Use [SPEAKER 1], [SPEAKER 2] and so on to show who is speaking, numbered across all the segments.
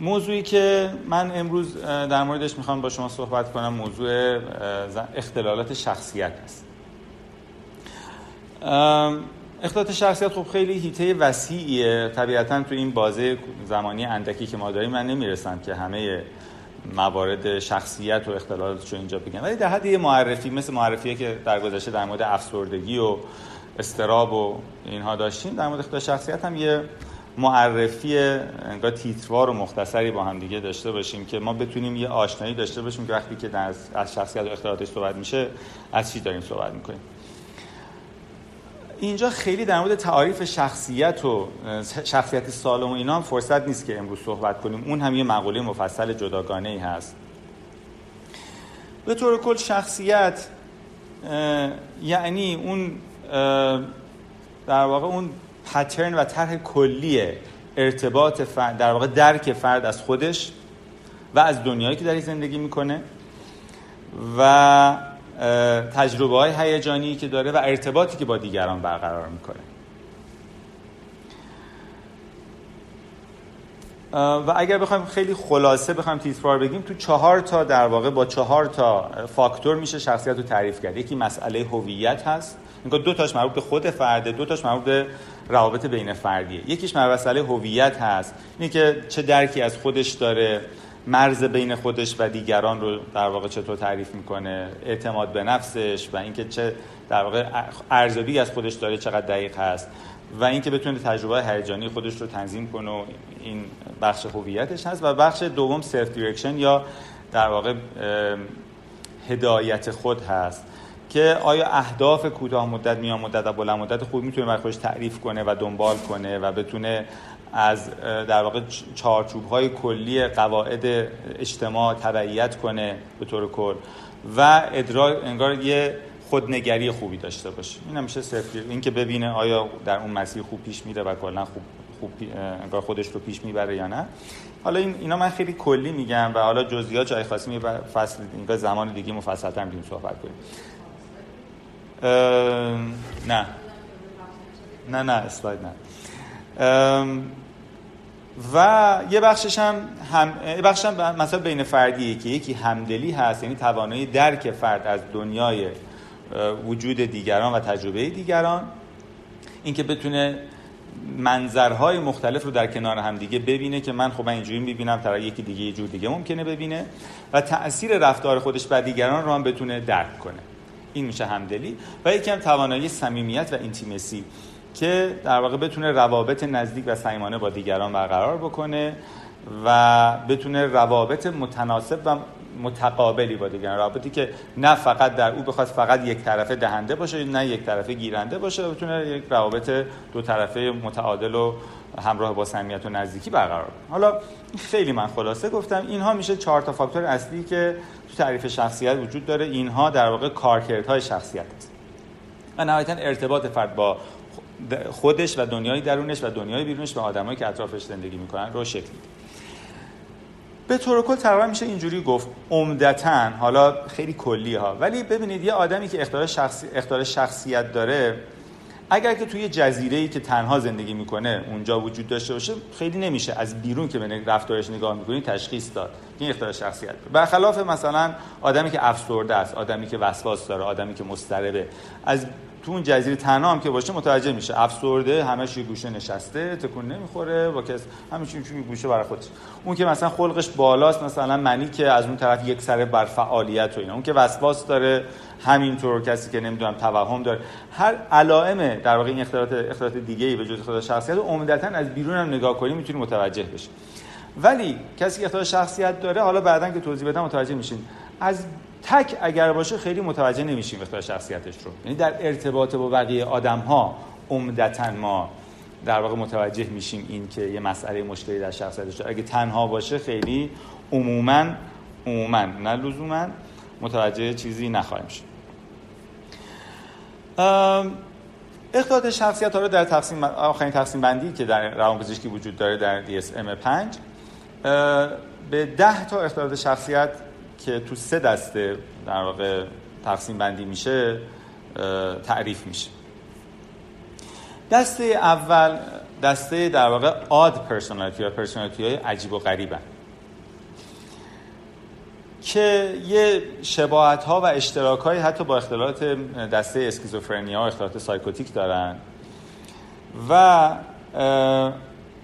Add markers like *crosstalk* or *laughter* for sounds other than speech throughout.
[SPEAKER 1] موضوعی که من امروز در موردش می‌خوام با شما صحبت کنم موضوع اختلالات شخصیت است. اختلالات شخصیت خب خیلی هیته وسیعیه. طبیعتا تو این بازه زمانی اندکی که ما داریم من نمی‌رسم که همه موارد شخصیت و اختلالات رو اینجا بگم. ولی در حد یه معرفی مثل معرفیه که در گذشته در مورد افسردگی و استراب و اینها داشتیم در مورد اختلال شخصیت هم یه معرفی انگار تیتروار و مختصری با هم دیگه داشته باشیم که ما بتونیم یه آشنایی داشته باشیم که وقتی که از شخصیت و اختلالاتش صحبت میشه از چی داریم صحبت می‌کنیم. اینجا خیلی در مورد تعاریف شخصیت و شخصیت سالم و اینا هم فرصت نیست که امروز صحبت کنیم. اون هم یه مقوله مفصل جداگانه ای هست. به طور کل شخصیت یعنی اون در واقع اون پترن و طرح کلی ارتباط فرد در واقع درک فرد از خودش و از دنیایی که در زندگی می‌کنه و تجربه های هیجانی که داره و ارتباطی که با دیگران برقرار می‌کنه. و اگر بخوایم خیلی خلاصه بخوایم تیتروار بگیم تو چهار تا در واقع با چهار تا فاکتور میشه شخصیت رو تعریف کرد. یکی مسئله هویت هست. اینکه دو تاش مربوط به خود فرده دو تاش مربوط به روابط بین فردیه. یکیش مسئله هویت هست. اینه که چه درکی از خودش داره مرز بین خودش و دیگران رو در واقع چطور تعریف می‌کنه اعتماد به نفسش و اینکه چه در واقع ارزیابی از خودش داره چقدر دقیق هست و اینکه بتونه تجربه هیجانی خودش رو تنظیم کنه و این بخش هویتش هست. و بخش دوم self-direction یا در واقع هدایت خود هست. که آیا اهداف کوتاه مدت میان مدت و بلند مدت خوب می‌تونه برای خودش تعریف کنه و دنبال کنه و بتونه از در واقع چارچوب های کلی قواعد اجتماع تبعیت کنه به طور کل و ادراک انگار یه خودنگری خوبی داشته باشه. این همیشه این که ببینه آیا در اون مسیر خوب پیش میره و کلا خوب خوب انگار خودش رو پیش می‌بره یا نه. حالا این اینا من خیلی کلی میگم و حالا جزئیات جای خاصی می فصل انگار زمان دیگه مفصل‌تر می‌تونیم صحبت کنیم. نه نه نه اسلاید نه و یه بخشش هم, هم یه بخش هم مثلا بین فردیه که یکی همدلی هست یعنی توانایی درک فرد از دنیای وجود دیگران و تجربه دیگران. اینکه بتونه منظرهای مختلف رو در کنار هم دیگه ببینه که من خب من اینجوری می‌بینم طرف یکی دیگه یه جور دیگه ممکنه ببینه. و تاثیر رفتار خودش بر دیگران رو هم بتونه درک کنه. این میشه همدلی و یکی هم توانایی صمیمیت و اینتیمسی که در واقع بتونه روابط نزدیک و صمیمانه با دیگران برقرار بکنه و بتونه روابط متناسب و متقابلی با دیگران رابطی که نه فقط در او بخواد فقط یک طرفه دهنده باشه نه یک طرفه گیرنده باشه بتونه یک روابط دو طرفه متعادل و همراه با صمیمیت و نزدیکی برقرار حالا خیلی من خلاصه گفتم اینها میشه چهار تا فاکتور اصلی که تو تعریف شخصیت وجود داره. اینها در واقع کارکردهای شخصیت است و نهایتا ارتباط فرد با خودش و دنیای درونش و دنیای بیرونش و آدمایی که اطرافش زندگی می‌کنن رو شکل میده. به طور کل تقریبا میشه اینجوری گفت. عمدتا حالا خیلی کلی ها ولی ببینید یه آدمی که اختلال, شخصی، اختلال شخصیت داره اگر که توی جزیره ای که تنها زندگی می‌کنه اونجا وجود داشته باشه خیلی نمیشه از بیرون که به رفتارش نگاه می‌کنی تشخیص داد. این اختلال شخصیت برخلاف مثلا آدمی که افسرده است آدمی که وسواس داره آدمی که مضطربه. از تو اون جزیره تنها هم که باشه متوجه میشه. افسرده همش یه گوشه نشسته تکون نمی‌خوره و کس همش چون گوشه برای خودش. اون که مثلا خلقش بالاست مثلا منی که از اون طرف یک سره بر فعالیت و اینا. اون که وسواس داره همینطور کسی که نمی‌دونم توهم داره. هر علائم در واقع این اختلالات اختلالات دیگه ای به جز اختلال شخصیت عمدتا از بیرون هم نگاه کنیم می‌تونی متوجه بشی. ولی کسی که اختلال شخصیت داره حالا بعدا که توضیح بدم متوجه میشین. از تک اگر باشه خیلی متوجه نمیشیم اختلال شخصیتش رو. یعنی در ارتباط با بقیه آدم ها عمدتا ما در واقع متوجه میشیم این که یه مسئله مشکلی در شخصیتش داره. اگه تنها باشه خیلی عموما عموما نه لزوما متوجه چیزی نخواهیم شد. اختلالات شخصیت ها رو در تقسیم آخرین تقسیم بندی که در روانپزشکی وجود داره در DSM 5 به 10 تا اختلالات شخصیت که تو سه دسته در واقع تقسیم بندی میشه تعریف میشه. دسته اول دسته در واقع odd personality یا personality های عجیب و غریبن. که یه شباهت ها و اشتراک هایی حتی با اختلالات دسته اسکیزوفرنیا و اختلالات سایکوتیک دارن. و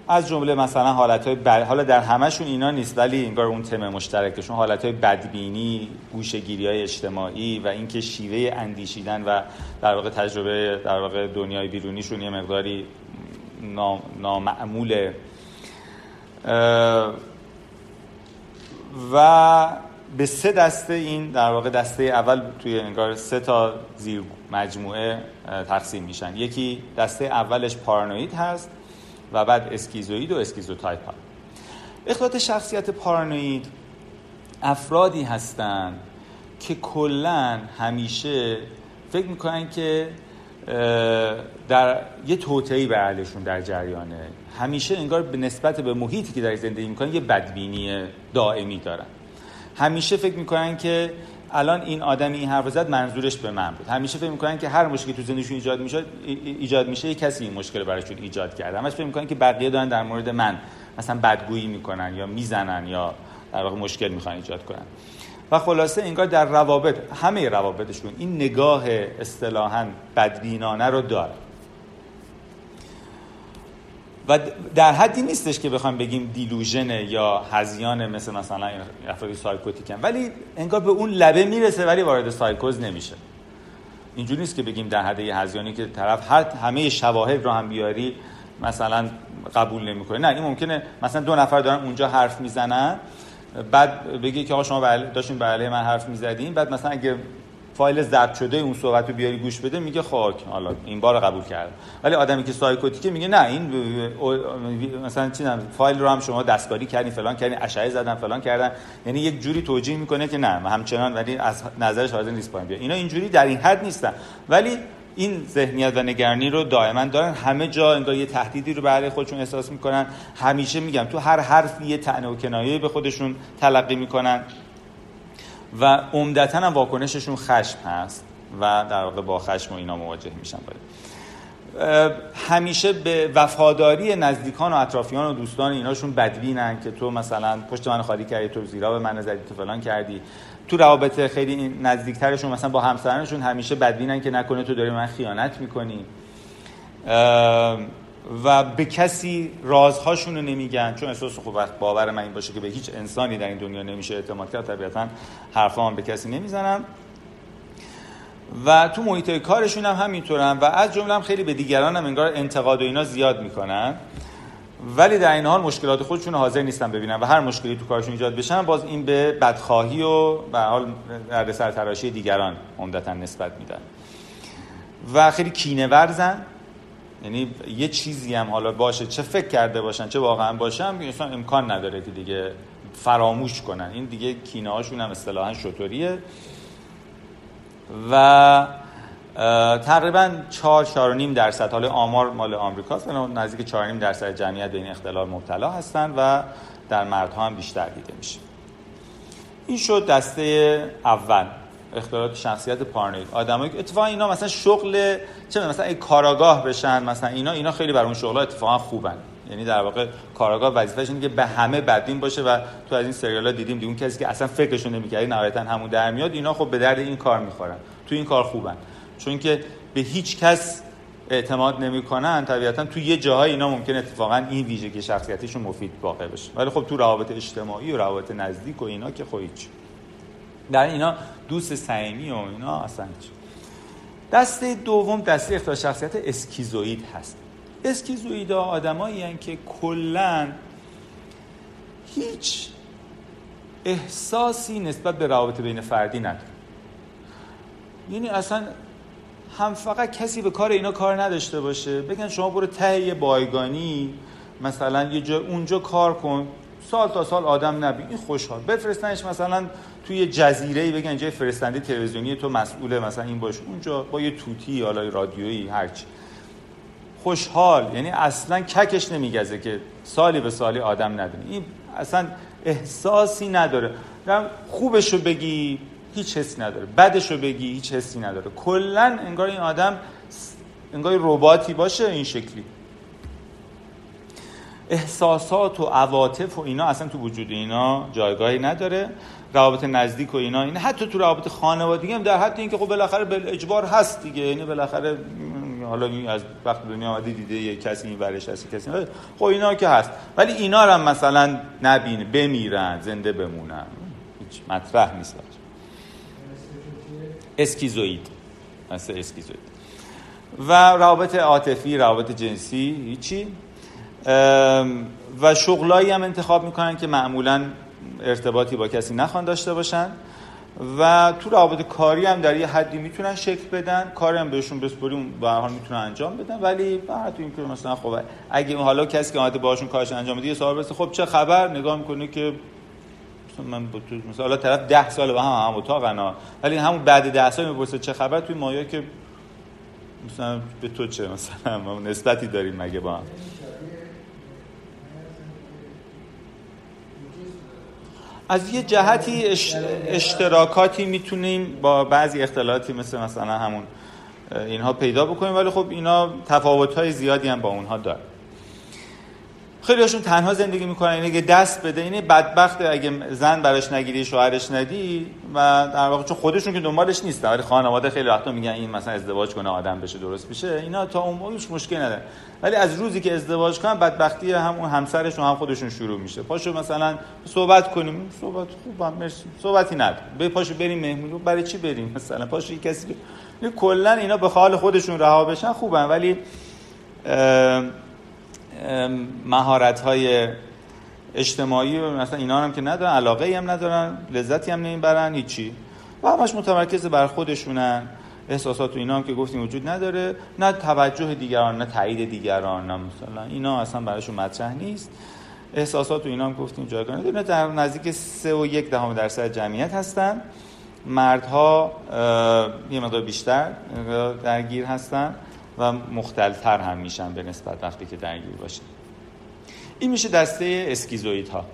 [SPEAKER 1] از جمله مثلا حالت های بد... حالا در همشون اینا نیست ولی انگار اون تم مشترکشون حالت های بدبینی گوشگیری های اجتماعی و اینکه شیوه اندیشیدن و در واقع تجربه در واقع دنیای بیرونیشون یه مقداری نامعموله. و به سه دسته این در واقع دسته اول توی انگار سه تا زیر مجموعه تقسیم میشن. یکی دسته اولش پارانوید هست. و بعد اسکیزوید و اسکیزوتایپ ها اختلال شخصیت پارانوید افرادی هستند که کلا همیشه فکر می‌کنن که در یه توطئه‌ای به اهلشون در جریانه. همیشه انگار به نسبت به محیطی که در زندگی می‌کنن یه بدبینی دائمی دارن. همیشه فکر می‌کنن که الان این آدمی این حرف زد منظورش به من بود. همیشه فکر می‌کنن که هر مشکلی تو زندگیشون ایجاد میشه ایجاد میشه کسی این مشکل براشون ایجاد کرده. همش فکر می‌کنن که بقیه دارن در مورد من مثلا بدگویی می‌کنن یا می‌زنن یا در واقع مشکل می‌خوان ایجاد کنن. و خلاصه انگار در روابط همه روابطشون این نگاه اصطلاحا بدبینانه رو داره. و در حدی نیستش که بخوام بگیم دیلوژنه یا هزیانه مثل مثلا افرادی سایکوتیکن. ولی انگار به اون لبه می‌رسه ولی وارد سایکوز نمیشه. اینجوری نیست که بگیم در حد هزیانی که طرف هر همه شواهد رو هم بیاری مثلا قبول نمی‌کنه. نه این ممکنه مثلا دو نفر دارن اونجا حرف می‌زنن بعد بگی که آقا شما بله داشتین بله من حرف می‌زدین بعد مثلا اگه فایل ضبط شده اون صحبت رو بیاری گوش بده میگه خاک حالا این بار قبول کرد ولی آدمی که سایکوتیکه میگه نه این مثلا چی فایل رو هم شما دستکاری کردین فلان کردین اشعه زدن فلان کردن. یعنی یک جوری توجیه می‌کنه که نه همچنان ولی از نظرش حاضر نیست پایین بیا اینا اینجوری در این حد نیستن. ولی این ذهنیت و نگرانی رو دائما دارن. همه جا انگار یه تهدیدی رو برای خودشون احساس می‌کنن. همیشه میگم تو هر حرفی یه طعنه و کنایه به خودشون تلقی می‌کنن. و عمدتا هم واکنششون خشم هست و در واقع با خشم و اینا مواجه میشن باید. همیشه به وفاداری نزدیکان و اطرافیان و دوستان ایناشون بدبینن که تو مثلا پشت من خالی کردی تو زیرا به من زدی تو فلان کردی تو روابط خیلی نزدیکترشون مثلا با همسرانشون همیشه بدبینن که نکنه تو داری من خیانت می‌کنی و به کسی رازهاشون رو نمیگن. چون احساس خوب باور من این باشه که به هیچ انسانی در این دنیا نمیشه اعتماد کرد. طبیعتا حرفا هم به کسی نمی‌زنم و تو محیط کارشون هم همینطورن و از جمله هم خیلی به دیگران هم انگار انتقاد و اینا زیاد می‌کنن. ولی در این حال مشکلات خودشون حاضر نیستن ببینن و هر مشکلی تو کارشون ایجاد بشن باز این به بدخواهی و به حال در سر تراشی دیگران عمدتا نسبت میدن. و خیلی کینه ورزن یعنی یه چیزی هم حالا باشه چه فکر کرده باشن چه واقعا باشن اصلا امکان نداره که دیگه فراموش کنن. این دیگه کینه هاشون هم اصطلاحا شطوریه. و تقریبا 4 4.5 درصد حالا آمار مال آمریکاست ولی نزدیک 4.5 درصد جمعیت به این اختلال مبتلا هستن و در مردها هم بیشتر دیده میشه. این شد دسته اول. اختلالات شخصیت پارانوید آدمایی که اتفاقا اینا مثلا شغل چه مثلا کاراگاه بشن مثلا اینا اینا خیلی بر اون شغلات اتفاقا خوبن. یعنی در واقع کاراگاه وظیفه‌ش اینه که به همه بدین باشه و تو از این سریالا دیدیم اون کسی که اصلا فکرشون نمی‌کردی نهایتا همون در میاد اینا خب به درد این کار می‌خورن. تو این کار خوبن. چون که به هیچ کس اعتماد نمی‌کنن طبیعتا تو یه جاهای اینا ممکن اتفاقا این ویژگی شخصیتیشون مفید واقع بشه. ولی خب تو روابط اجتماعی و روابط نزدیک و اینا که خب هیچ. در اینا دوست صمیمی و اینا اصلا چی دسته دوم دسته اختلال شخصیت اسکیزوید هست. اسکیزوید ها آدمایی که کلا هیچ احساسی نسبت به روابط بین فردی نداره یعنی اصلا هم فقط کسی به کار اینا کار نداشته باشه. بگن شما برو ته یه بایگانی مثلا یه جا اونجا کار کن. سال تا سال آدم نبی. این خوشحال. بفرستنش مثلا توی جزیره ای بگن جای فرستنده تلویزیونی تو مسئول مثلا این باش اونجا با یه توتی یا رادیویی هرچی خوشحال. یعنی اصلا ککش نمیگزه که سالی به سالی آدم ندونه این اصلا احساسی نداره. خوبشو بگی هیچ حسی نداره. بدشو بگی هیچ حسی نداره. کلا انگار این آدم انگار رباتی باشه این شکلی. احساسات و عواطف و اینا اصلا تو وجود اینا جایگاهی نداره. روابط نزدیک و اینا. این حتی تو روابط خانوادگی هم در حد اینکه خب بالاخره به اجبار هست دیگه. یعنی بالاخره حالا این از وقت دنیا آمده دیده یه کسی این ورش هست کسی خب اینا که هست. ولی اینا رو هم مثلا نبینه بمیرن زنده بمونن. هیچ مطرح نیست اسکیزوید مثل اسکیزوید و روابط عاطفی روابط جنسی هیچی. و شغلایی هم انتخاب می‌کنن که معمولا ارتباطی با کسی نخوان داشته باشن. و تو روابط کاری هم در یه حدی می‌تونن شکل بدن. کاری هم بهشون بسپریم به حال می‌تونن انجام بدن. ولی بعد تو اینکه مثلا خب اگه حالا کسی که اومده باهاشون کارش انجام بده یه سوال برسه خب چه خبر؟ نگاه می‌کنه که من مثلا حالا طرف 10 سال با هم هم اتاقنا ولی همون بعد 10 سال می‌پرسه چه خبر؟ توی مایا که مثلا به تو چه مثلا؟ نسبتی داریم مگه با هم. از یه جهتی اشتراکاتی می‌تونیم با بعضی اختلالاتی مثل مثلا همون اینها پیدا بکنیم ولی خب اینا تفاوت زیادی هم با اونها داره خیلی هاشون تنها زندگی می‌کنن. اینه که دست بده. اینه بدبخت اگه زن براش نگیری شوهرش ندی و در واقع چون خودشون که دنبالش نیستن. ولی خانواده خیلی وقتا میگن این مثلا ازدواج کنه آدم بشه درست بشه اینا تا اون هیچ مشکل نداره ولی از روزی که ازدواج کنن بدبختی همون همسرشون هم خودشون شروع میشه. پاشو مثلا صحبت کنیم. صحبت خوبم مرسی. صحبتی نداره به پاشو بریم مهمونی. برای چی بریم مثلا؟ پاشو کسی کلا اینا به حال خودشون رها بشن خوبن. ولی مهارت های اجتماعی مثلا اینا هم که ندارن علاقه هم ندارن لذتی هم نمی‌برن هیچی. و همش متمرکز بر خودشونن. احساسات و اینا هم که گفتیم وجود نداره. نه توجه دیگران نه تایید دیگران نه مثلا اینا اصلا براشون مطرح نیست. احساسات و اینا هم گفتیم جایگاه نداره. در نزدیک سه و یک دهم درصد جمعیت هستن. مردها یه مقدار بیشتر درگیر هستن. و مختلتر هم میشن به نسبت وقتی که درگیر باشه این میشه دسته اسکیزویت ها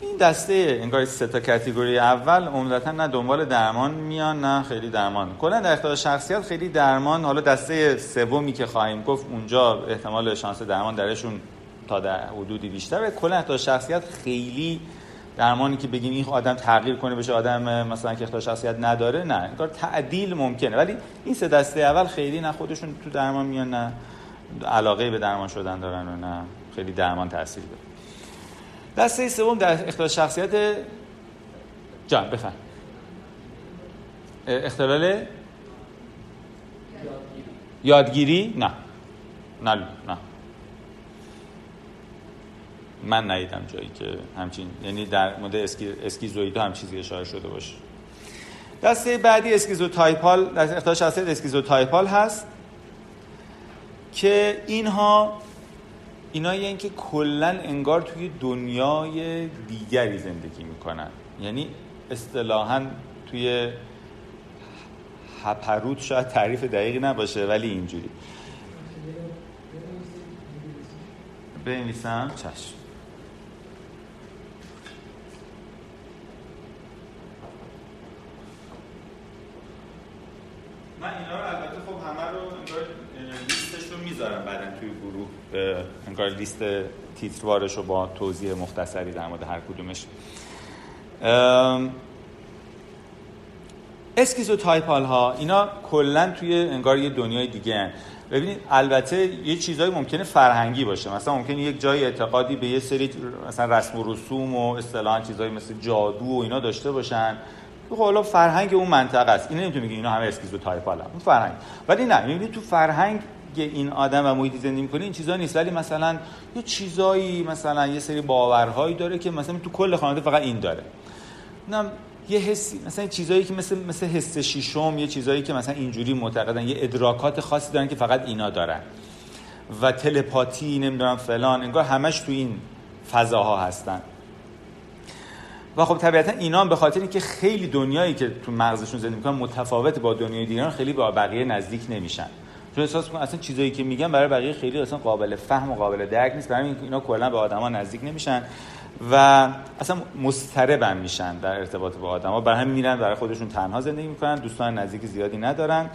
[SPEAKER 1] این دسته انگار سه تا کاتگوری اول عمدتا نه دنبال درمان میان نه خیلی درمان. کلا در اختلال شخصیت خیلی درمان. حالا دسته سومی که خواهیم گفت اونجا احتمال شانس درمان درشون تا در حدودی بیشتره. کلا اختلال شخصیت خیلی درمانی که بگیم این آدم تغییر کنه بشه آدم مثلا که اختلال شخصیت نداره نه. این کار تعدیل ممکنه. ولی این سه دسته اول خیلی نه خودشون تو درمان میان نه علاقه به درمان شدن دارن و نه خیلی درمان تاثیر داره. دسته سوم در اختلال شخصیت جان بفهم اختلال یادگیری؟ نه. نه نه. من ندیدم جایی که همچین یعنی در مورد اسکی اسکیزویدا هم چیزی اشاره شده باشه. دسته بعدی اسکیزو تایپال اختلال شخصیت اسکیزو تایپال هست که اینها اینا یعنی که کلا انگار توی دنیای دیگری زندگی می‌کنن. یعنی اصطلاحا توی هپروت شاید تعریف دقیقی نباشه ولی اینجوری. بنویسم. چشم من اینا رو البته خب همه رو انگار لیستش رو می‌ذارم بعدا توی گروه انگار لیست تیتروارش رو با توضیح مختصری در مورد هر کدومش. اسکیزو تایپال ها اینا کلا توی انگار یه دنیای دیگه هن. ببینید البته یه چیزایی ممکنه فرهنگی باشه. مثلا ممکنه یک جای اعتقادی به یه سری مثلا رسم و رسوم و اصطلاحا چیزایی مثل جادو و اینا داشته باشن. خب حالا فرهنگ اون منطقه است. این نمی‌تونه بگی اینا همه اسکیزو تایپ حالا اون فرهنگ. ولی نه می‌بینی تو فرهنگ این آدم و محیطی زندگی می‌کنه این چیزا نیست. ولی مثلا یه چیزایی مثلا یه سری باورهایی داره که مثلا تو کل خانواده فقط این داره. نه یه حسی مثلا چیزایی که مثل مثل حس شیشم یه چیزایی که مثلا اینجوری معتقدن یه ادراکات خاصی دارن که فقط اینا دارن. و تلپاتی نمی‌دونم فلان انگار همش تو این فضاها هستن. و خب طبیعتا اینا به خاطر اینکه خیلی دنیایی که تو مغزشون زندگی می‌کنن متفاوت با دنیای دیگران خیلی با بقیه نزدیک نمیشن. چون احساس می‌کنن اصلا چیزایی که میگن برای بقیه خیلی اصلا قابل فهم و قابل درک نیست. برای اینا کلا به آدما نزدیک نمیشن. و اصلا مستربم میشن در ارتباط با آدما برای همین میرن برای خودشون تنها زندگی می‌کنن دوستان نزدیک زیادی ندارن.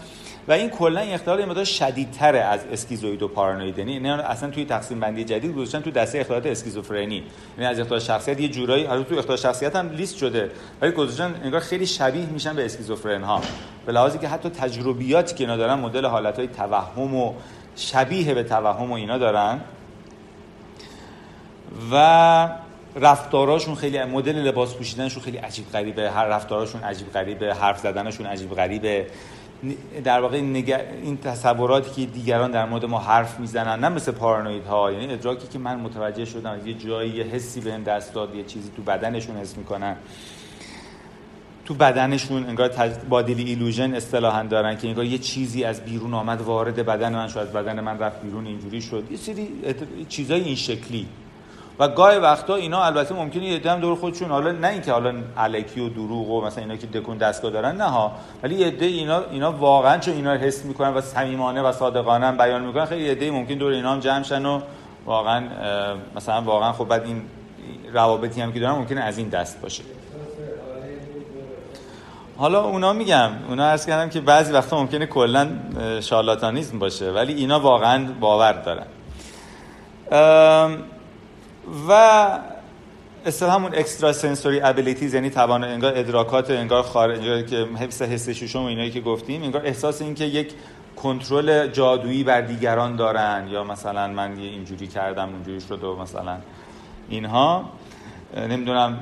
[SPEAKER 1] و این کلا این اختلال یه مقدار شدیدتره از اسکیزوید و پارانوید یعنی اصلا توی تقسیم بندی جدید گذاشتن تو دسته اختلالات اسکیزوفرنی. یعنی از اختلال شخصیت یه جورایی البته تو اختلال شخصیت هم لیست شده. ولی گذاشتن انگار خیلی شبیه میشن به اسکیزوفرن ها به لحاظی که حتی تجربیاتی که اینا دارن مدل حالت توهم و شبیه به توهم و اینا دارن. و رفتاراشون خیلی مدل لباس پوشیدنشون خیلی عجیب غریبه. هر رفتاراشون عجیب غریبه حرف زدنشون عجیب غریبه. در واقع این تصوراتی که دیگران در مورد ما حرف می‌زنن نه مثل پارانوید ها یعنی ادراکی که من متوجه شدم یه جایی یه حسی بهم دست داد یه چیزی تو بدنشون حس می‌کنن. تو بدنشون انگار بادیلی ایلوژن اصطلاحا دارن که انگار یه چیزی از بیرون آمد وارد بدن من شد از بدن من رفت بیرون اینجوری شد. یه سری چیزای این شکلی. و گاهی وقتا اینا البته ممکنه یه دم دور خودشون حالا نه اینکه حالا الکی و دروغ و مثلا اینا که دکون دستگاه دارن نه ها. ولی یه عده اینا اینا واقعا چون اینا رو حس می‌کنن و صمیمانه و صادقانه بیان می‌کنن خیلی عده ممکن دور اینا هم جمع شن و واقعا مثلا واقعا خب بعد این روابطی هم که دارن ممکنه از این دست باشه. حالا اونا میگم اونا عرض کردم که بعضی وقتا ممکنه کلا شارلاتانیزم باشه ولی اینا واقعا باور دارن. و اصلا همون اکسترا سنسوری ابیلیتیز یعنی توان انگار ادراکات انگار خارج که حفظ حس شوشم و اینایی که گفتیم انگار احساس این که یک کنترل جادویی بر دیگران دارن یا مثلا من یه اینجوری کردم اونجوری شد و مثلا اینها. نمی‌دونم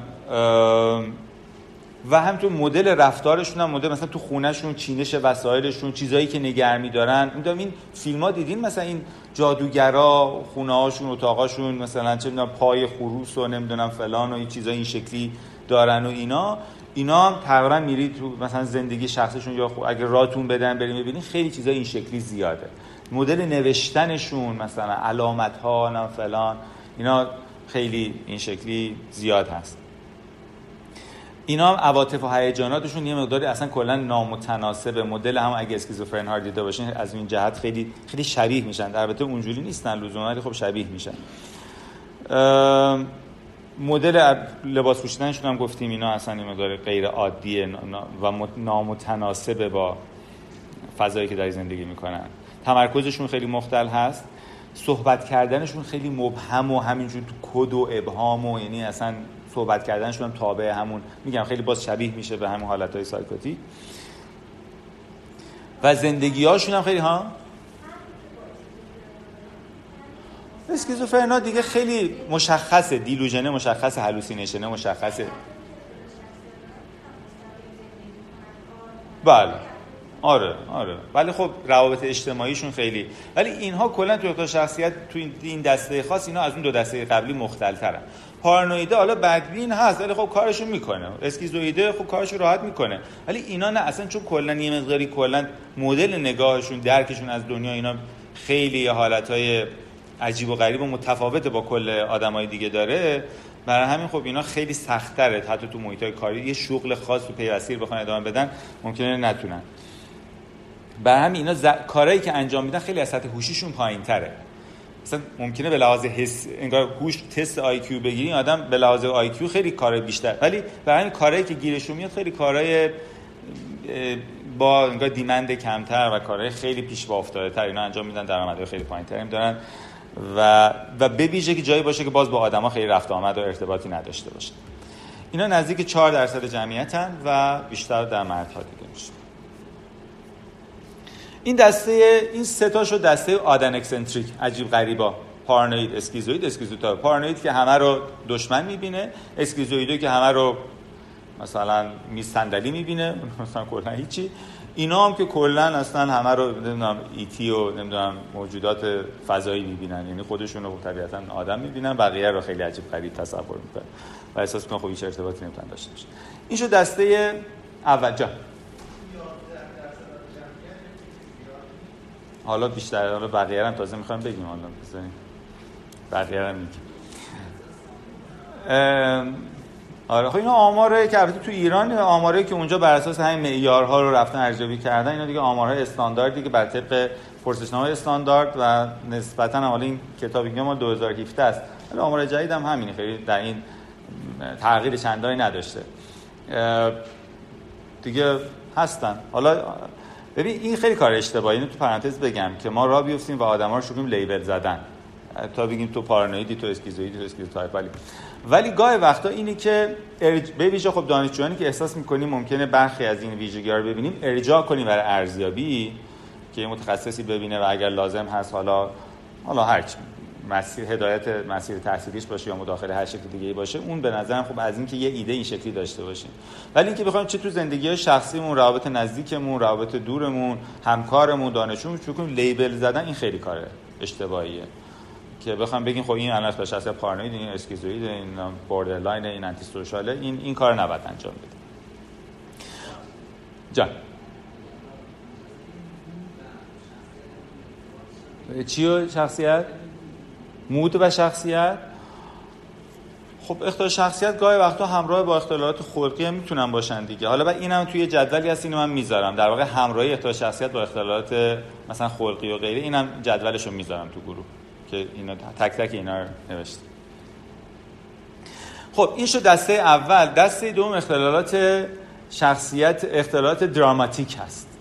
[SPEAKER 1] و همینطور مدل رفتارشون هم مدل مثلا تو خونهشون چینش وسایلشون چیزایی که نگرمی دارن می‌دونم این فیلم ها دیدین مثلا این جادوگرا خونه هاشون اتاقاشون مثلا چه می‌دونم پای خروس و نمی‌دونم فلان و این چیزای این شکلی دارن و اینا. اینا هم تقریبا میرید تو مثلا زندگی شخصشون یا اگه راتون بدن بریم ببینید خیلی چیزای این شکلی زیاده. مدل نوشتنشون مثلا علامت ها فلان اینا خیلی این شکلی زیاد هست. اینا هم عواطف و هیجاناتشون یه مقداری اصلا کلا نامتناسب مدل هم اگه اسکیزوفرن ها دیده باشین از این جهت خیلی خیلی شبیه میشن. البته اونجوری نیستن لزوما ولی خب شبیه میشن. مدل لباس پوشیدنشون هم گفتیم اینا اصلا این مقدار غیر عادیه و نامتناسب با فضایی که در زندگی می‌کنن. تمرکزشون خیلی مختل هست. صحبت کردنشون خیلی مبهم و همینجور کد و ابهام و یعنی اصلا صحبت کردنشون هم تابع همون میگم خیلی باز شبیه میشه به همون حالت های سایکوتی و زندگی هاشون هم خیلی ها؟ اسکیزوفرنا دیگه خیلی مشخصه دیلوژنه مشخصه هلوسینیشنه مشخصه. بله. آره آره. ولی خب روابط اجتماعیشون خیلی. ولی اینها کلا تو شخصیت تو این دسته خاص اینا از اون دو دسته قبلی مختلفن پارانویده حالا بدبین هست ولی خب کارشو می‌کنه. اسکیزویده خب کارشو راحت می‌کنه. ولی اینا نه اصلا چون کلا یه مقداری کلا مدل نگاهشون درکشون از دنیا اینا خیلی حالتهای عجیب و غریب و متفاوت با کل آدمای دیگه داره. برای همین خب اینا خیلی سختره حتی تو محیط کاری یه شغل خاص تو پیوستیر بخوان ادامه بدن ممکنه نتونن. برای همین اینا ز... کارهایی که انجام میدن خیلی از سطح هوشیشون پایینتره. مثلا ممکنه به لحاظ حس انگار هوش تست IQ بگیری آدم به لحاظ IQ خیلی کار بیشتر. ولی برای همین کارهایی که گیرشون میاد خیلی کارهای با انگار demand کمتر و کارهای خیلی پیش پا تر اینا انجام میدن درآمدهای خیلی پایین تریم دارن و و به ویژه که جایی باشه که باز با آدما خیلی رفت آمد و ارتباطی نداشته باشه. اینا نزدیک 4 درصد جمعیتن و بیشتر در مردها دیده میشه. این دسته این سه تاشو دسته odd and eccentric عجیب غریبا. پارانوید اسکیزوید اسکیزوتایپ پارانوید که همه رو دشمن می‌بینه. اسکیزویدو که همه رو مثلا میز صندلی می‌بینه. *laughs* مثلا کلا هیچی. اینا هم که کلا اصلا همه رو نمی‌دونم ET و نمی‌دونم موجودات فضایی می‌بینن. یعنی خودشون رو طبیعتا آدم می‌بینن. بقیه رو خیلی عجیب غریب تصور می‌کنن. و احساس می‌کنن خب هیچ ارتباطی نمی‌تونن داشته باشن. این شو دسته اول جا. حالا بیشتر حالا بقیه هم تازه می‌خوایم بگیم حالا. بزنیم بقیه هم میگیم. آره خب اینا آماره که البته تو ایران آماره که اونجا بر اساس همین معیارها رو رفتن ارزیابی کردن اینا دیگه آمارهای استانداردی که بر طبق پرسشنامه استاندارد و نسبتا حالا این کتابی که ما 2017 است. ولی آمار جدید هم همینه خیلی در این تغییر چندانی نداشته. دیگه هستن. حالا ببین این خیلی کار اشتباهی. اینو تو پرانتز بگم که ما را بیفتیم و آدما رو شروع label زدن. تا بگیم تو پارانویدی تو اسکیزویدی تو اسکیزوتایپالی ولی گاهی وقتا اینی که ارج... به خب دانشجویانی که احساس می‌کنیم ممکنه برخی از این ویژگی رو ببینیم ارجاع کنیم برای ارزیابی که متخصصی ببینه و اگر لازم هست حالا حالا هر مسیر هدایت مسیر تحصیلیش باشه یا مداخله هر شکل دیگه باشه اون به نظرم خب از اینکه یه ایده این شکلی داشته باشیم. ولی اینکه بخوایم چه تو زندگی شخصیمون روابط نزدیکمون روابط دورمون همکارمون دانشجومون کنیم label زدن این خیلی کار اشتباهیه. که بخوام بگیم خب این الان بشه اصلا پارانوید این اسکیزوید این borderline این antisocial ه این این کار نباید انجام بده. جان. چی و شخصیت؟ مود و شخصیت. خب اختلال شخصیت گاهی وقتا همراه با اختلالات خلقی هم می‌تونن باشن دیگه. حالا بعد اینم توی جدولی هست اینو من می‌ذارم. در واقع همراهی اختلال شخصیت با اختلالات مثلا خلقی و غیره اینم جدولشو می‌ذارم تو گروه که اینا تک تک اینا رو نوشتم خب این شد دسته اول. دسته دوم اختلالات شخصیت اختلالات دراماتیک هست.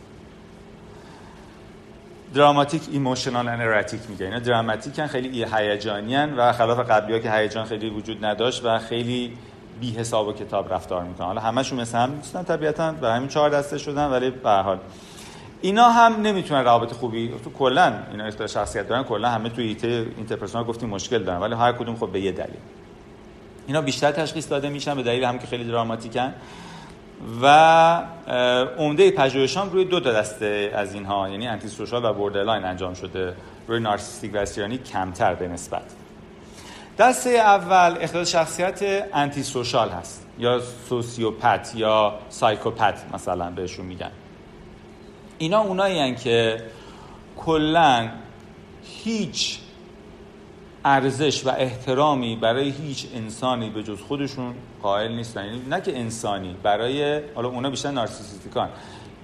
[SPEAKER 1] dramatic emotional erratic میگه. اینا dramatic ن خیلی هیجانی و خلاف قبلی ها که هیجان خیلی وجود نداشت و خیلی بی حساب و کتاب رفتار می‌کنن. حالا همشون مثل هم نیستن طبیعتا و همین چهار دسته شدن ولی به حال. اینا هم نمی‌تونن روابط خوبی تو کلا اینا اختلال شخصیت دارن کلا همه تو ایته interpersonal گفتیم مشکل دارن ولی هر کدوم خب به یه دلیل. اینا بیشتر تشخیص داده میشن به دلیل هم که خیلی dramatic ن. و عمده پژوهشا روی دو دسته از اینها یعنی antisocial و borderline انجام شده. روی narcissistic و histrionic کمتر به نسبت. دسته اول اختلال شخصیت antisocial هست. یا sociopath یا psychopath مثلا بهشون میگن. اینا اونایی که کلا هیچ ارزش و احترامی برای هیچ انسانی به جز خودشون قائل نیستن. یعنی نه که انسانی برای حالا اونا بیشتر نارسیسیستیکان.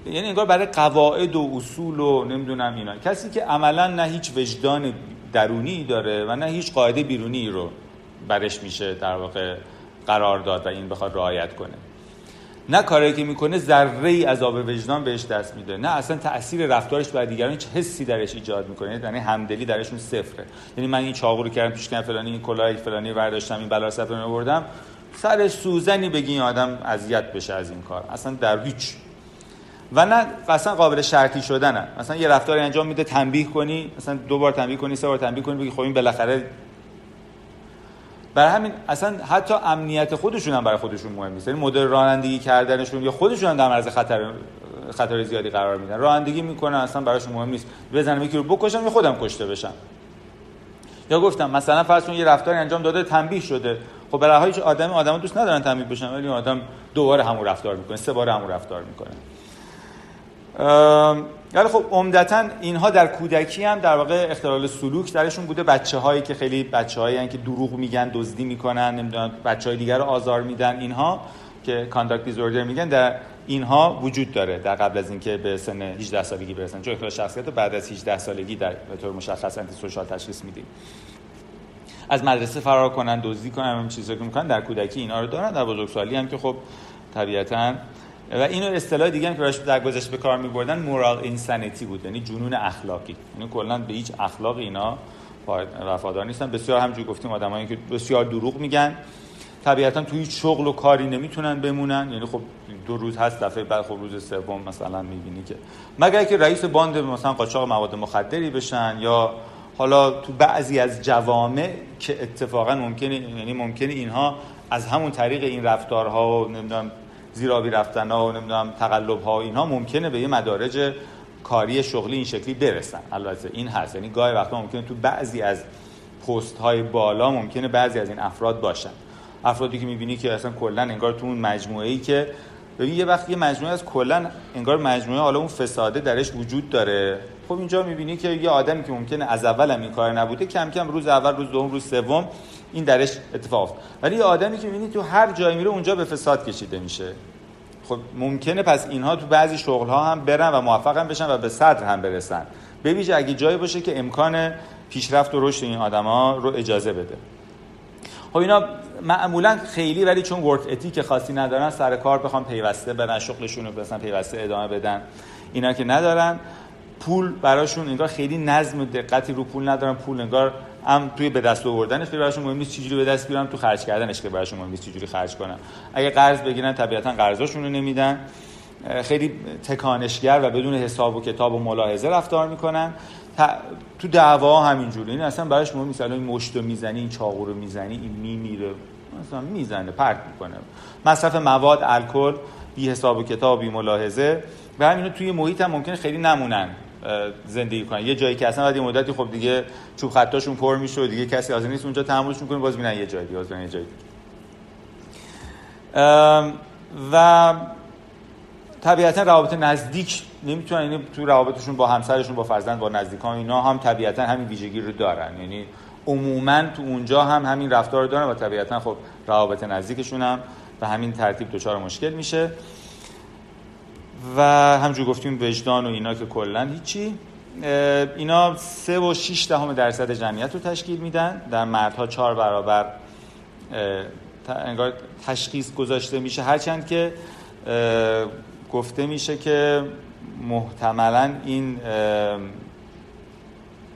[SPEAKER 1] یعنی انگار برای قواعد و اصول و نمی‌دونم اینا. کسی که عملا نه هیچ وجدان درونی داره و نه هیچ قاعده بیرونی رو برش میشه در واقع قرار داد و این بخواد رعایت کنه. نه کاری که می‌کنه ذره ای آب وجدان بهش دست میده نه اصلا تاثیر رفتارش بر دیگران هیچ حسی درش ایجاد می‌کنه یعنی همدلی درشون صفره. یعنی من این چاقو رو کردم پیشکن فلانی این کلاه فلانی برداشتم این بلا سفر آوردم سر سوزنی بگی این آدم اذیت بشه از این کار. اصلا در هیچ. و نه اصلا قابل شرطی شدنه. مثلا یه رفتاری انجام میده تنبیه کنی مثلا دو بار تنبیه کنی سه بار تنبیه کنی بگی خب این بالاخره برای همین اصلا حتی امنیت خودشون هم برای خودشون مهم نیست. یعنی مدل رانندگی کردنشون یا خودشون هم در معرض خطر خطر زیادی قرار میدن. رانندگی می‌کنن اصلا براشون مهم نیست. بزنم یکی رو بکشم یا خودم کشته بشم. یا گفتم مثلا فرض یه رفتاری انجام داده تنبیه شده. خب برای هیچ آدمی آدم دوست ندارن تنبیه بشن ولی آدم دوباره همون رفتار می‌کنه سه بار همون رفتار می‌کنه. ولی خب عمدتا اینها در کودکی هم در واقع اختلال سلوک درشون بوده. بچه هایی که خیلی بچه هایی که دروغ میگن دزدی می‌کنن نمی‌دونم بچه های دیگر رو آزار میدن. اینها که کانداکت دیزوردر میگن در اینها وجود داره. در قبل از اینکه به سن 18 سالگی برسن. چون اختلال شخصیت بعد از 18 سالگی در به طور مشخص انتی سوشال تشخیص میدیم. از مدرسه فرار کنن دزدی کنن همین چیزا که می‌کنن در کودکی اینا رو دارن. در بزرگسالی هم که خب طبیعتاً و اینو اصطلاح دیگه هم که براش در گذشته به کار می‌بردن مورال اینسانیتی بود یعنی جنون اخلاقی. یعنی کلا به هیچ اخلاق اینا وفادار نیستن. بسیار همجوری گفتیم آدمایی که بسیار دروغ میگن. طبیعتا توی شغل و کاری نمی‌تونن بمونن. یعنی خب دو روز هست دفعه بعد خب روز سوم مثلا می‌بینی که. مگر که رئیس باند مثلا قاچاق مواد مخدری بشن یا حالا تو بعضی از جوامع که اتفاقا ممکنه یعنی ممکنه اینها از همون طریق این رفتارها و نمی‌دونم زیرابی رفتن ها و نمی‌دونم تقلب ها اینها ممکنه به یه مدارج کاری شغلی این شکلی برسن. البته این هست. یعنی گاهی وقتا ممکنه تو بعضی از پست های بالا ممکنه بعضی از این افراد باشن. افرادی که می‌بینی که اصلا کلا انگار تو اون مجموعه ای که ببین یه وقت یه مجموعه از کلا انگار مجموعه حالا اون فساده درش وجود داره. خب اینجا می‌بینی که یه آدمی که ممکنه از اول هم این کار نبوده کم کم روز اول روز دوم روز سوم این درش اتفاق افتاد. ولی یه آدمی که می‌بینی تو هر جایی میره اونجا به فساد کشیده میشه. خب ممکنه پس اینها تو بعضی شغل ها هم برن و موفق هم بشن و به صدر هم برسن. ببینید اگه جایی باشه که امکان پیشرفت و رشد این آدما رو اجازه بده. خب اینا معمولا خیلی ولی چون ورک اتیک خاصی ندارن سر کار بخوام پیوسته برن شغلشون رو مثلا پیوسته ادامه بدن. اینا که ندارن پول براشون انگار خیلی نظم و دقتی رو پول ندارن. پول انگار هم توی به دست آوردنش براشون مهم نیست چجوری به دست بیارن تو خرج کردنش که براشون مهم نیست چجوری خرج کنن اگه قرض بگیرن طبیعتا قرضاشون رو نمیدن. خیلی تکانشگر و بدون حساب و کتاب و ملاحظه رفتار می‌کنن. تو دعوا همینجوری. این اصلا براش مهم نیست. این مشت رو می‌زنی این چاقو رو می‌زنی این میمیره مثلا می‌زنه پرت می‌کنه. مصرف مواد الکل بی حساب و کتاب بی ملاحظه. و همینو توی محیط هم ممکنه خیلی نمونن. زندگی کنن. یه جایی که اصلا بعد یه مدتی خب دیگه چوب خطاشون پر میشه و دیگه کسی حاضر نیست اونجا تحملش می‌کنه باز میرن یه جایی دیگه باز یه جایی و طبیعتا روابط نزدیک نمی‌تونن یعنی تو روابطشون با همسرشون با فرزند با نزدیکان اینا هم طبیعتا همین ویژگی رو دارن. یعنی عموما تو اونجا هم همین رفتار رو دارن و طبیعتا خب روابط نزدیکشون هم به همین ترتیب دچار مشکل میشه. و همجور گفتیم وجدان و اینا که کلا هیچی اینا سه و 6 دهم درصد جمعیت رو تشکیل میدن. در مردها چهار برابر انگار تشخیص گذاشته میشه. هرچند که گفته میشه که محتملا این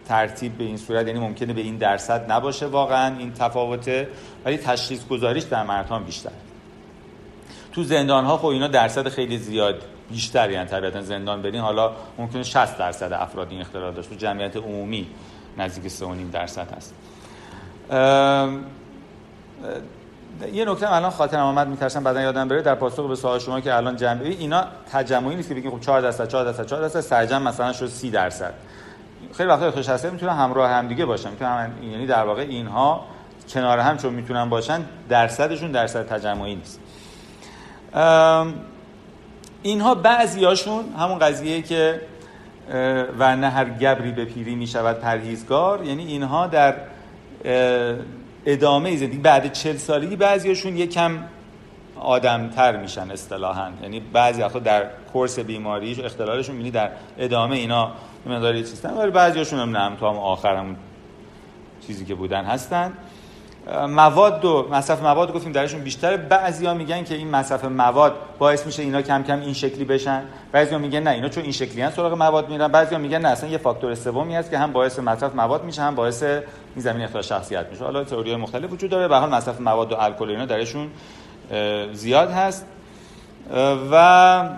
[SPEAKER 1] ترتیب به این صورت یعنی ممکنه به این درصد نباشه واقعا این تفاوته ولی تشخیص گذاریش در مردها بیشتر. تو زندان ها خب اینا درصد خیلی زیاد بیشتر یعنی طبیعتا زندان برین حالا ممکنه 60 درصد افراد این اختلال داشت. تو جمعیت عمومی نزدیک 3.5 درصد هست. یه نکته الان خاطرم آمد میترسم بعدا یادم بره در پاسخ به سوال شما که الان جمعی اینا تجمعی نیست که بگیم خب 4 درصد 4 درصد 4 درصد سرجم مثلا شد 30 درصد. خیلی وقتا اختشاسه می‌تونه همراه هم دیگه باشن می‌تونن یعنی در واقع اینها کنار هم چون می‌تونن باشن درصدشون درصد تجمعی نیست. اینها بعضیاشون همون قضیه که و نه هر گبری به پیری می شود پرهیزگار یعنی اینها در ادامه زندگی بعد چل سالگی بعضیاشون یکم آدمتر میشن اصطلاحا. یعنی بعضی وقتا در کورس بیماری اختلالشون می‌بینی در ادامه اینا مقداری چیزن ولی بعضیاشون هم نه تا هم آخر همون چیزی که بودن هستن. مواد دو مصرف مواد گفتیم درشون بیشتره. بعضیا میگن که این مصرف مواد باعث میشه اینا کم کم این شکلی بشن. بعضیا میگن نه اینا چون این شکلی هستن سراغ مواد میرن. بعضیا میگن نه اصلا یه فاکتور سومی هست که هم باعث مصرف مواد میشه هم باعث این زمین اختلال شخصیت میشه. حالا تئوری مختلف وجود داره. به حال مصرف مواد و الکل اینا درشون زیاد هست. و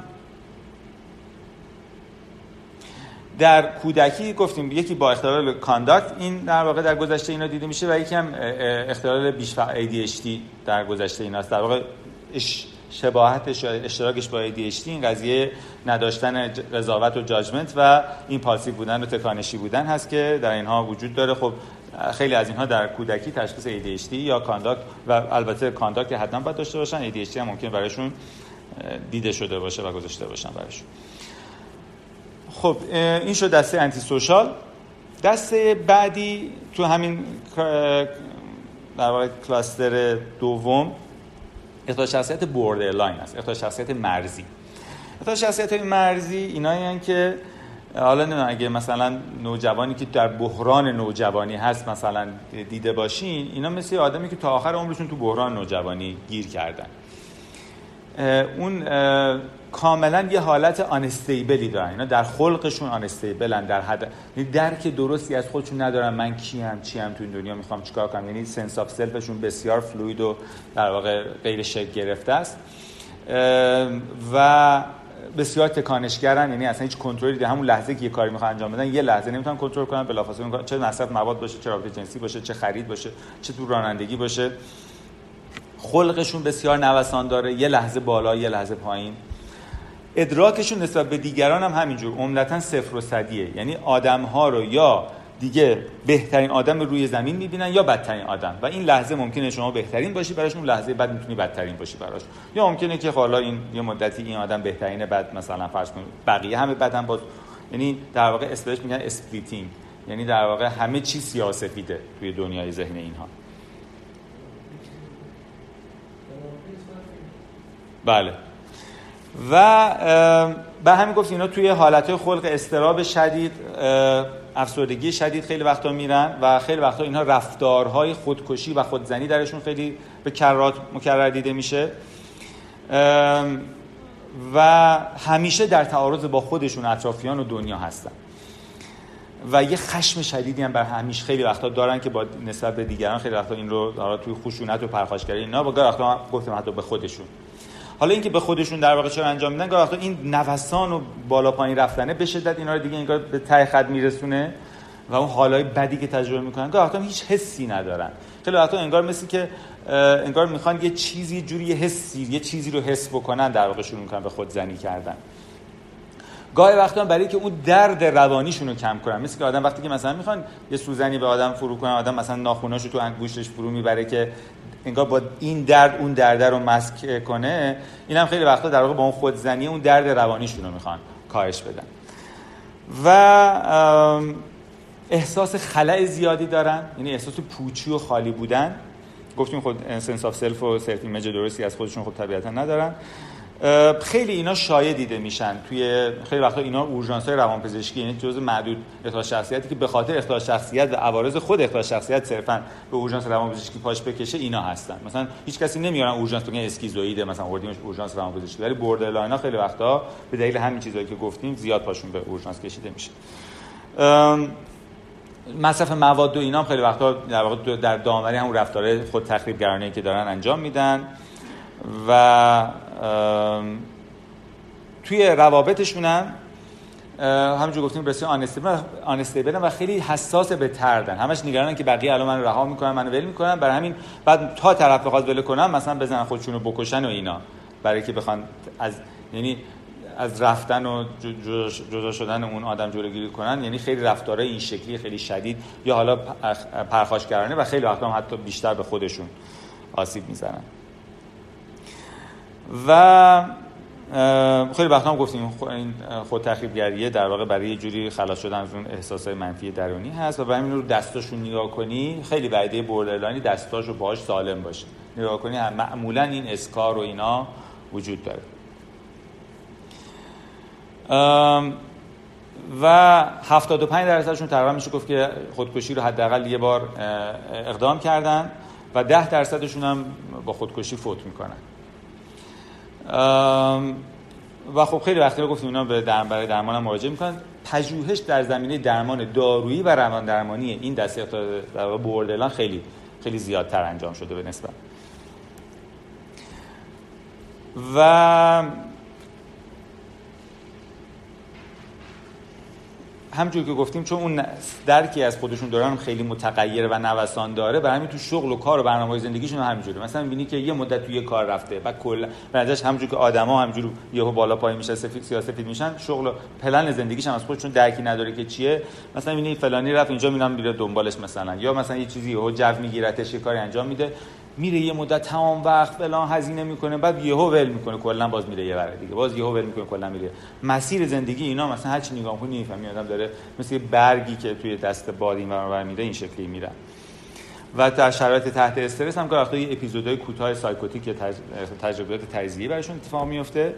[SPEAKER 1] در کودکی گفتیم یکی با اختلال کانداکت این در واقع در گذشته اینا دیده میشه و یکی هم اختلال بیش ADHD در گذشته ایناست در واقع شباهتش اشتراکش با ADHD این قضیه نداشتن قضاوت و judgment و این impulsive بودن و تکانشی بودن هست که در اینها وجود داره. خب خیلی از اینها در کودکی تشخیص ADHD یا conduct و البته conduct حتما باید داشته باشن. ADHD هم ممکنه برایشون دیده شده باشه و گذاشته باشن برایشون. خب این شد دسته antisocial دسته بعدی تو همین در واقع cluster دوم اختلال شخصیت borderline است اختلال شخصیت مرزی. اختلال شخصیت مرزی اینایی که حالا نمی‌دونم اگه مثلا نوجوانی که در بحران نوجوانی هست مثلا دیده باشین اینا مثل آدمی که تا آخر عمرشون تو بحران نوجوانی گیر کردن. اون کاملا یه حالت unstable ی دارن. اینا در خلقشون unstable ن در حد یعنی درک درستی از خودشون ندارن. من کیم چیم تو این دنیا می‌خوام چیکار کنم؟ یعنی sense of self شون بسیار fluid و در واقع غیر شکل گرفته است. و بسیار تکانشگرن. یعنی اصلا هیچ کنترلی در همون لحظه که یه کاری می‌خوان انجام بدن یه لحظه نمی‌تونن کنترل کنن. بلافاصله چه مصرف مواد باشه چه رابطه جنسی باشه چه خرید باشه چه تو رانندگی باشه. خلقشون بسیار نوسان داره. یه لحظه بالا یه لحظه پایین. ادراکشون نسبت به دیگران هم همینجور. عمدتا صفر و صدیه. یعنی آدم ها رو یا دیگه بهترین آدم روی زمین می‌بینن یا بدترین آدم. و این لحظه ممکنه شما بهترین باشی براشون اون لحظه بعد می‌تونی بدترین باشی براش. یا ممکنه که حالا این یه مدتی این آدم بهترینه بعد مثلا فرض کنید بقیه همه بعدم باز. یعنی در واقع اصطلاحش میگن splitting. یعنی در واقع همه چی سیاه سفیده توی دنیای ذهن اینها. بله. و به همین گفت اینا توی حالت خلق اضطراب شدید افسردگی شدید خیلی وقتا میرن و خیلی وقتا اینها رفتارهای خودکشی و خودزنی درشون خیلی به کرات مکرر دیده میشه. و همیشه در تعارض با خودشون اطرافیان و دنیا هستن. و یه خشم شدیدی هم بر همیشه خیلی وقتا دارن که با نسبت به دیگران خیلی وقتا این رو توی خشونت و پرخاشگری اینا با گاهی وقتا گفتم حتی به خودشون. حالا اینکه به خودشون در واقع چرا انجام میدن گاهی وقتا این نوسان و بالا پایین رفتنه به شدت اینا رو دیگه انگار به ته خط میرسونه و اون حالای بدی که تجربه می‌کنن گاهی وقتا هیچ حسی ندارن. خیلی وقتا انگار مثل که انگار می‌خوان یه چیزی جوری یه حسی یه چیزی رو حس بکنن در واقع شروع می‌کنن به خود زنی کردن. گاهی وقتا برای که اون درد روانیشون رو کم کنن مثل که آدم وقتی که مثلا می‌خوان یه سوزنی به آدم فرو کنن آدم مثلا ناخوناشو تو انگوشتش فرو می‌بره که انگار با این درد اون درد رو مسک کنه این هم خیلی وقتا در واقع با اون خودزنی اون درد روانیشون رو می‌خوان کاهش بدن. و احساس خلأ زیادی دارن یعنی احساس پوچی و خالی بودن. گفتیم خود sense of self و self image درستی از خودشون خود طبیعتا ندارن. خیلی اینا شایع دیده میشن. توی خیلی وقتا اینا اورژانس های روانپزشکی یعنی جزء معدود اختلال شخصیتی که به خاطر اختلال شخصیت و عوارض خود اختلال شخصیت صرفا به اورژانس روانپزشکی پاش بکشه اینا هستن. مثلا هیچ کسی نمیارن اورژانس بگن اسکیزوئید مثلا آوردیمش اورژانس روانپزشکی. ولی borderline خیلی وقتا به دلیل همین چیزایی که گفتیم زیاد پاشون به اورژانس کشیده میشه. مصرف مواد و اینا هم خیلی وقتا در واقع در دامنه همون رفتار خود تخریب گرانه که دارن انجام میدن. و توی روابطشون هم همونجور گفتیم بسیار آنستیبل و خیلی حساس به تردن همش نگرانن که بقیه الان من رها می‌کنن منو ول می‌کنن. برای همین بعد تا طرف بخواد ول کنم مثلا بزنن خودشونو بکشن و اینا. برای که بخوان از یعنی از رفتن و جدا شدن اون آدم جلوگیری کنن یعنی خیلی رفتارهای این شکلی خیلی شدید یا حالا پرخاشگرانه و خیلی وقتا هم حتی بیشتر به خودشون آسیب می‌زنن. و خیلی وقتا هم گفتیم این خود تخریبگریه در واقع برای یه جوری خلاص شدن از اون احساسات منفی درونی هست و برای همین رو دستاشون نگاه کنی خیلی بعده بوردرلاینی دستاش رو باهاش سالم باشه. نگاه کنی معمولا این اسکار و اینا وجود داره. و 75 درصدشون تقریبا میشه گفت که خودکشی رو حداقل یه بار اقدام کردن و 10 درصدشون هم با خودکشی فوت می‌کنن. و خب خیلی وقتی گفتیم اینا به درمان برای درمان مراجعه می‌کنن. پژوهش در زمینه درمان دارویی و روان درمانی این دسته در بوردلان خیلی خیلی زیادتر انجام شده به نسبت. و همجور که گفتیم چون اون درکی از خودشون دارن خیلی متغیر و نوسان داره برای همین تو شغل و کار و برنامه‌های زندگیشون همینجوره. مثلا می‌بینی که یه مدت توی کار رفته و کلا به نظرش همجور که آدما همجور یهو بالا پایین میشه سفید سیاسفید میشن شغل و پلن زندگیش هم از خودشون درکی نداره که چیه. مثلا می‌بینی فلانی رفت اینجا میرم میره دنبالش مثلا. یا مثلا یه چیزی یهو جو میگیرتش یه کاری انجام میده. میره یه مدت تمام وقت فلان هزینه می‌کنه بعد یهو ول می‌کنه کلا باز میره یه ور دیگه باز یهو ول می‌کنه کلا میره. مسیر زندگی اینا مثلا هر چی نگاه کنی می‌فهمی آدم داره مثل برگی که توی دست باد این ور میره این شکلی میره. و در شرایط تحت استرس هم وقتا یه اپیزودهای کوتاه سایکوتیک تجربیات تجزیه‌ای براشون اتفاق میفته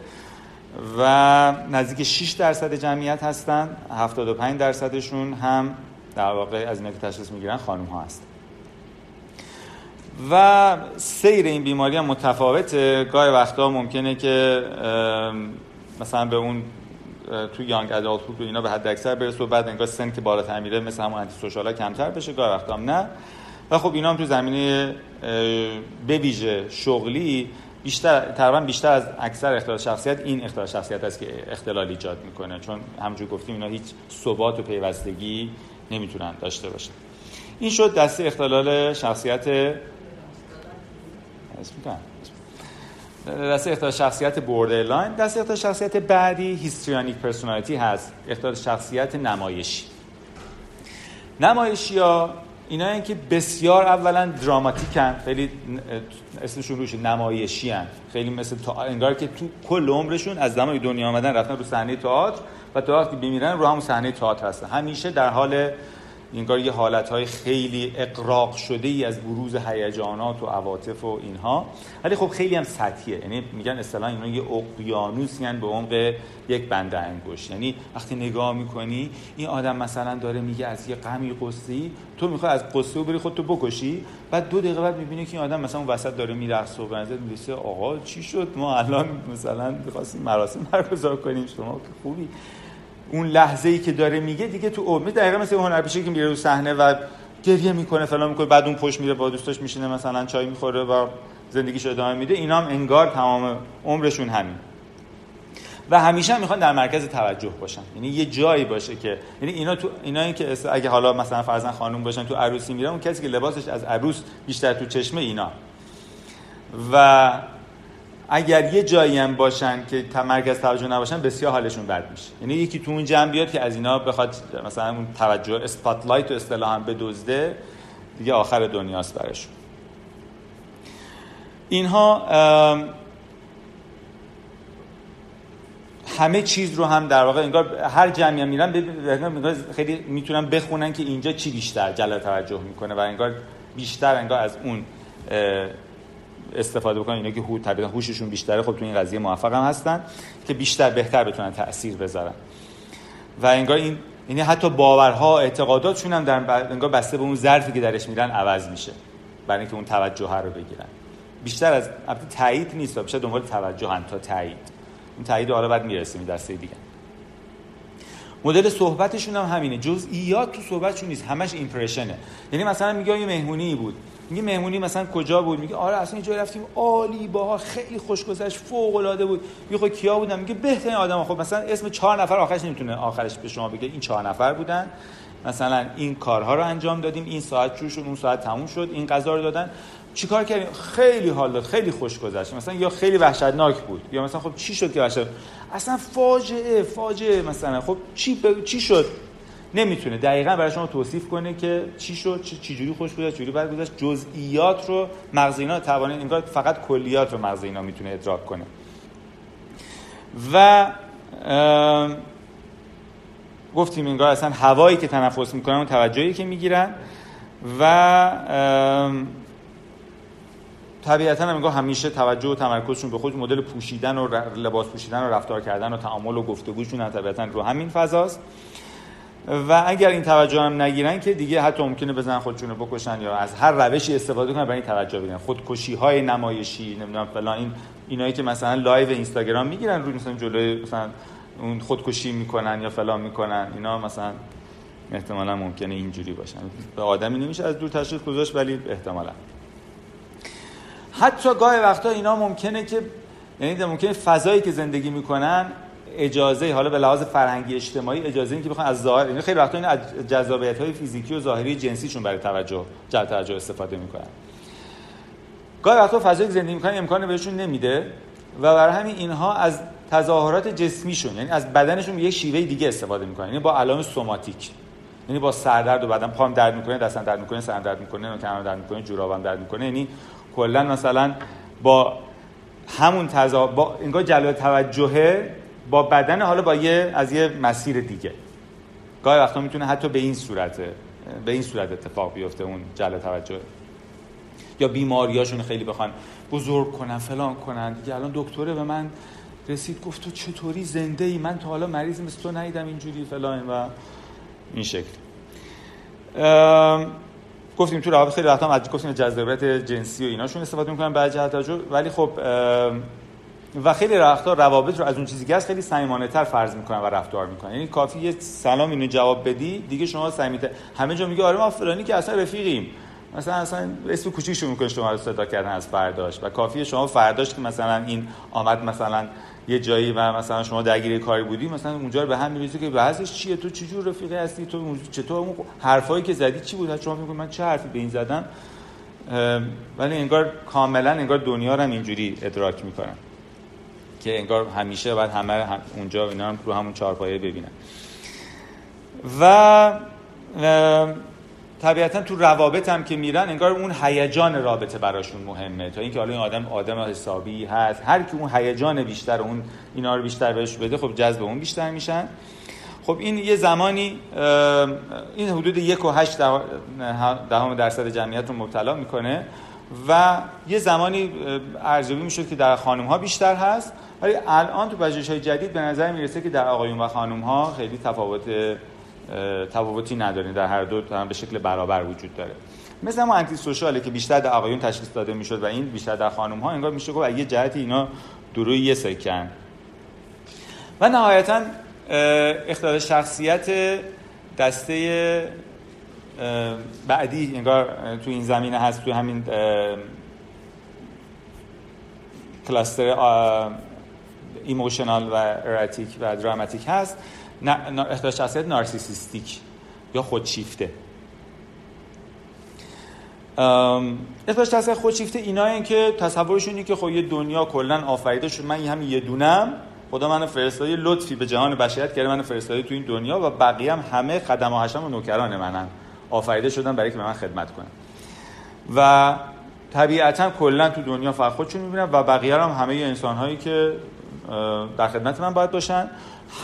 [SPEAKER 1] و نزدیک 6 درصد جمعیت هستن 75 درصدشون هم در واقع از اینا که تشخیص می‌گیرن خانم ها هستن. و سیر این بیماری هم متفاوته. گاهی وقتا ممکنه که مثلا به اون تو یانگ ادالت و اینا به حد اکثر برسه و بعد انگار سن که بالاتر میره مثل همون انتی سوشال کمتر بشه. گاهی وقتا هم نه. و خب اینا هم تو زمینه به شغلی بیشتر تقریبا بیشتر از اکثر اختلال شخصیت این اختلال شخصیت است که اختلال ایجاد می‌کنه. چون همونجور گفتیم اینا هیچ ثبات و پیوستگی نمی‌تونن داشته باشن. این شد دسته اختلال شخصیت اسم دسته اختلال شخصیت borderline دسته اختلال شخصیت بعدی histrionic personality هست. اختلال شخصیت نمایشی. نمایشی ها اینا که بسیار اولا دراماتیکن. خیلی اسمشون روش نمایشی هن. خیلی مثل تا... انگار که تو کل عمرشون از زمان دنیا آمدن رفتن رو صحنه تئاتر و تا وقتی بمیرن رو همون صحنه تئاتر هستن. همیشه در حال انگار یه حالتهای خیلی اقراق شده ای از بروز هیجانات و عواطف و اینها. ولی خب خیلی هم سطحیه. یعنی میگن اصطلاحا اینا یه اقیانوس به عمق یک بنده انگشت. یعنی وقتی نگاه می‌کنی این آدم مثلا داره میگه از یه غمی قصه‌ای تو می‌خوای از قصه بری خودتو بکشی بعد دو دقیقه بعد می‌بینی که این آدم مثلا اون وسط داره میرقصه و بنظر می‌رسه آقا چی شد؟ ما الان مثلا می‌خواستیم مراسم برگزار کنیم شما که خوبی. اون لحظه ای که داره میگه دیگه تو امید دقیقا مثل هنرپیشه که میره رو صحنه و گریه می‌کنه فلان می‌کنه بعد اون پشت میره با دوستاش میشینه مثلا چای می‌خوره و زندگیش ادامه میده. اینا هم انگار تمام عمرشون همین. و همیشه هم می‌خوان در مرکز توجه باشن. یعنی یه جایی باشه که یعنی اینا تو اینا که اگه حالا مثلا فرزن خانم باشن تو عروسی میرن اون کسی که لباسش از عروس بیشتر تو چشمه اینا. و اگر یه جایی هم باشن که مرکز توجه نباشن بسیار حالشون بد میشه. یعنی یکی تو اون جمع بیاد که از اینا بخواد مثلا اون توجه اسپاتلایت و اصطلاحا هم بدزده دیگه آخر دنیاست برشون اینها همه چیز رو هم در واقع انگار هر جمعی هم میرن خیلی می‌تونن بخونن که اینجا چی بیشتر جلب توجه می‌کنه و انگار بیشتر انگار از اون استفاده بکنن اینا که هو طبیعتا هوششون بیشتره خب تو این قضیه موفق هم هستن که بیشتر بهتر بتونن تاثیر بذارن. و انگار این یعنی حتی باورها اعتقاداتشون هم در انگار بسته به اون ظرفی که درش میرن عوض میشه. برای اینکه اون توجه رو بگیرن. بیشتر از تایید نیست بیشتر دنبال توجه هم تا تایید. اون تایید حالا بعد می‌رسیم دسته دیگه. مدل صحبتشون هم همینه. جزئیات تو صحبتشون نیست. همش ایمپرشنه یعنی مثلا میگه یه مهمونی بود. میگه مهمونی مثلا کجا بود؟ میگه آره اصلا اینجا رفتیم. عالی باها خیلی خوش گذشت فوق العاده بود. میگه خب کیا بودن؟ میگه بهترین آدم خب مثلا اسم چهار نفر آخرش نمی‌تونه آخرش به شما بگه این چهار نفر بودن. مثلا این کارها رو انجام دادیم. این ساعت شروع شد اون ساعت تموم شد. این غذا رو دادن. چیکار کردیم؟ خیلی حال داد. خیلی خوش گذشت مثلا یا خیلی وحشتناک بود یا مثلا خب چی شد که وحشت؟ اصلا فاجعه فاجعه مثلا. خب چی چی شد؟ نمی‌تونه. دقیقا برای شما توصیف کنه که چی شد چی جوری خوش گذشت جوری بد گذشت. جزئیات رو مغز اینا توانه انگار فقط کلیات رو مغز اینا می‌تونه ادراک کنه. و گفتیم انگار اصلا هوایی که تنفس می‌کنن و توجهی که می‌گیرن و طبیعتا هم همیشه توجه و تمرکزشون به خود مدل پوشیدن و لباس پوشیدن و رفتار کردن و تعامل و گفتگوشون طبیعتا رو همین فضاست. و اگر این توجه هم نگیرن که دیگه حتی ممکنه بزنن خودشونو بکشن یا از هر روشی استفاده کنن برای این توجه بگیرن. خودکشی های نمایشی نمی‌دونم فلان این اینایی که مثلا live اینستاگرام می‌گیرن روی مثلا جلوی مثلا اون خودکشی می‌کنن یا فلان می‌کنن اینا مثلا احتمالا ممکنه اینجوری باشن. به آدمی نمیشه از دور تشخیص گذاشت ولی احتمالا. حتی گاه وقتا اینا ممکنه که یعنی ممکنه فضایی که زندگی می‌کنن اجازه حالا به لحاظ فرهنگی اجتماعی اجازه این که بخوان از ظاهر یعنی خیلی وقتا این از جذابیت های فیزیکی و ظاهری جنسیشون برای توجه جلب توجه استفاده می‌کنن. گاهی وقتا فضایی زندگی می‌کنن امکان بهشون نمیده و برای همین اینها از تظاهرات جسمیشون یعنی از بدنشون یه شیوه دیگه استفاده می‌کنن. یعنی با علائم سوماتیک. یعنی با سردرد و بدن پام درد می‌کنه دستم درد می‌کنه سرم درد می‌کنه نوکم درد می‌کنه جورابم درد می‌کنه. یعنی کلا مثلا با همون تضا با انگار جلب توجهه با بدن حالا با یه از یه مسیر دیگه. گاهی وقتا می‌تونه حتی به این صورت به این صورت اتفاق بیفته اون جلب توجه. یا بیماریاشون خیلی بخوان بزرگ کنن فلان کنن. دیگه الان دکتره به من رسید گفت تو چطوری زنده ای؟ من تا حالا مریض مثل تو ندیدم اینجوری فلان و این شکل. گفتیم تو روابط خیلی وقتا از گفتیم جذابیت جنسی و ایناشون استفاده می‌کنن بعد جهت ولی خب و خیلی وقتا روابط رو از اون چیزی که هست خیلی صمیمانه تر فرض می‌کنن و رفتار می‌کنن. یعنی کافی یه سلام اینو جواب بدی دیگه شما صمیمیت همه جا میگه آره ما فلانی که اصلا رفیقیم. مثلا اصلا اسم کوچیکشو می‌کنه شما رو صدا کردن از فرداش. و کافیه شما فرداش که مثلا این آمد مثلا یه جایی و مثلا شما درگیر کاری بودی مثلا اونجا به هم میریزی که بعضش چیه؟ تو چجور رفیقی هستی؟ تو چطور اون حرفایی که زدی چی بود؟ شما میگی من چه حرفی به این زدم؟ ولی انگار کاملا انگار دنیا رو هم اینجوری ادراک می‌کنن که انگار همیشه باید همه اونجا اینا رو همون چهارپایه ببینن. و طبیعتا تو روابط هم که میرن انگار اون هیجان رابطه براشون مهمه. تا اینکه حالا این آدم آدم حسابی هست. هر کی اون هیجان بیشتر اون اینا رو بیشتر بهش بده خب جذب اون بیشتر میشن. خب این یه زمانی این حدود یک و هشت دهم درصد جمعیت رو مبتلا می‌کنه و یه زمانی ارزیابی می‌شد که در خانم ها بیشتر هست. ولی الان تو پژوهش های جدید به نظر می‌رسه که در آقایون و خانم ها خیلی تفاوت تفاوتی نداریم در هر دو به شکل برابر وجود داره. مثل ما انتی سوشاله که بیشتر در آقایون تشخیص داده می‌شد و این بیشتر در خانم ها انگار میشه گفت یه جهتی اینا دروی یه سکن. و نهایتا اختلال شخصیت دسته بعدی انگار تو این زمینه هست تو همین کلاستر ایموشنال و اراتیک و دراماتیک هست. اختلال شخصیت نارسیسیستیک یا خودشیفته. اختلال شخصیت خودشیفته اینا این که تصورشونی که خب یه دنیا کلا آفریده شد. من همین یه دونم. خدا منو فرستادی لطفی به جهان بشریت کرده منو فرستادی تو این دنیا و بقیه هم همه خدم و حشم و نوکران منن. آفریده شدن برای که به من خدمت کنن. و طبیعتا کلا تو دنیا فقط خودشون می‌بینن و بقیه هم همه انسان هایی که در خدمت من باید باشن.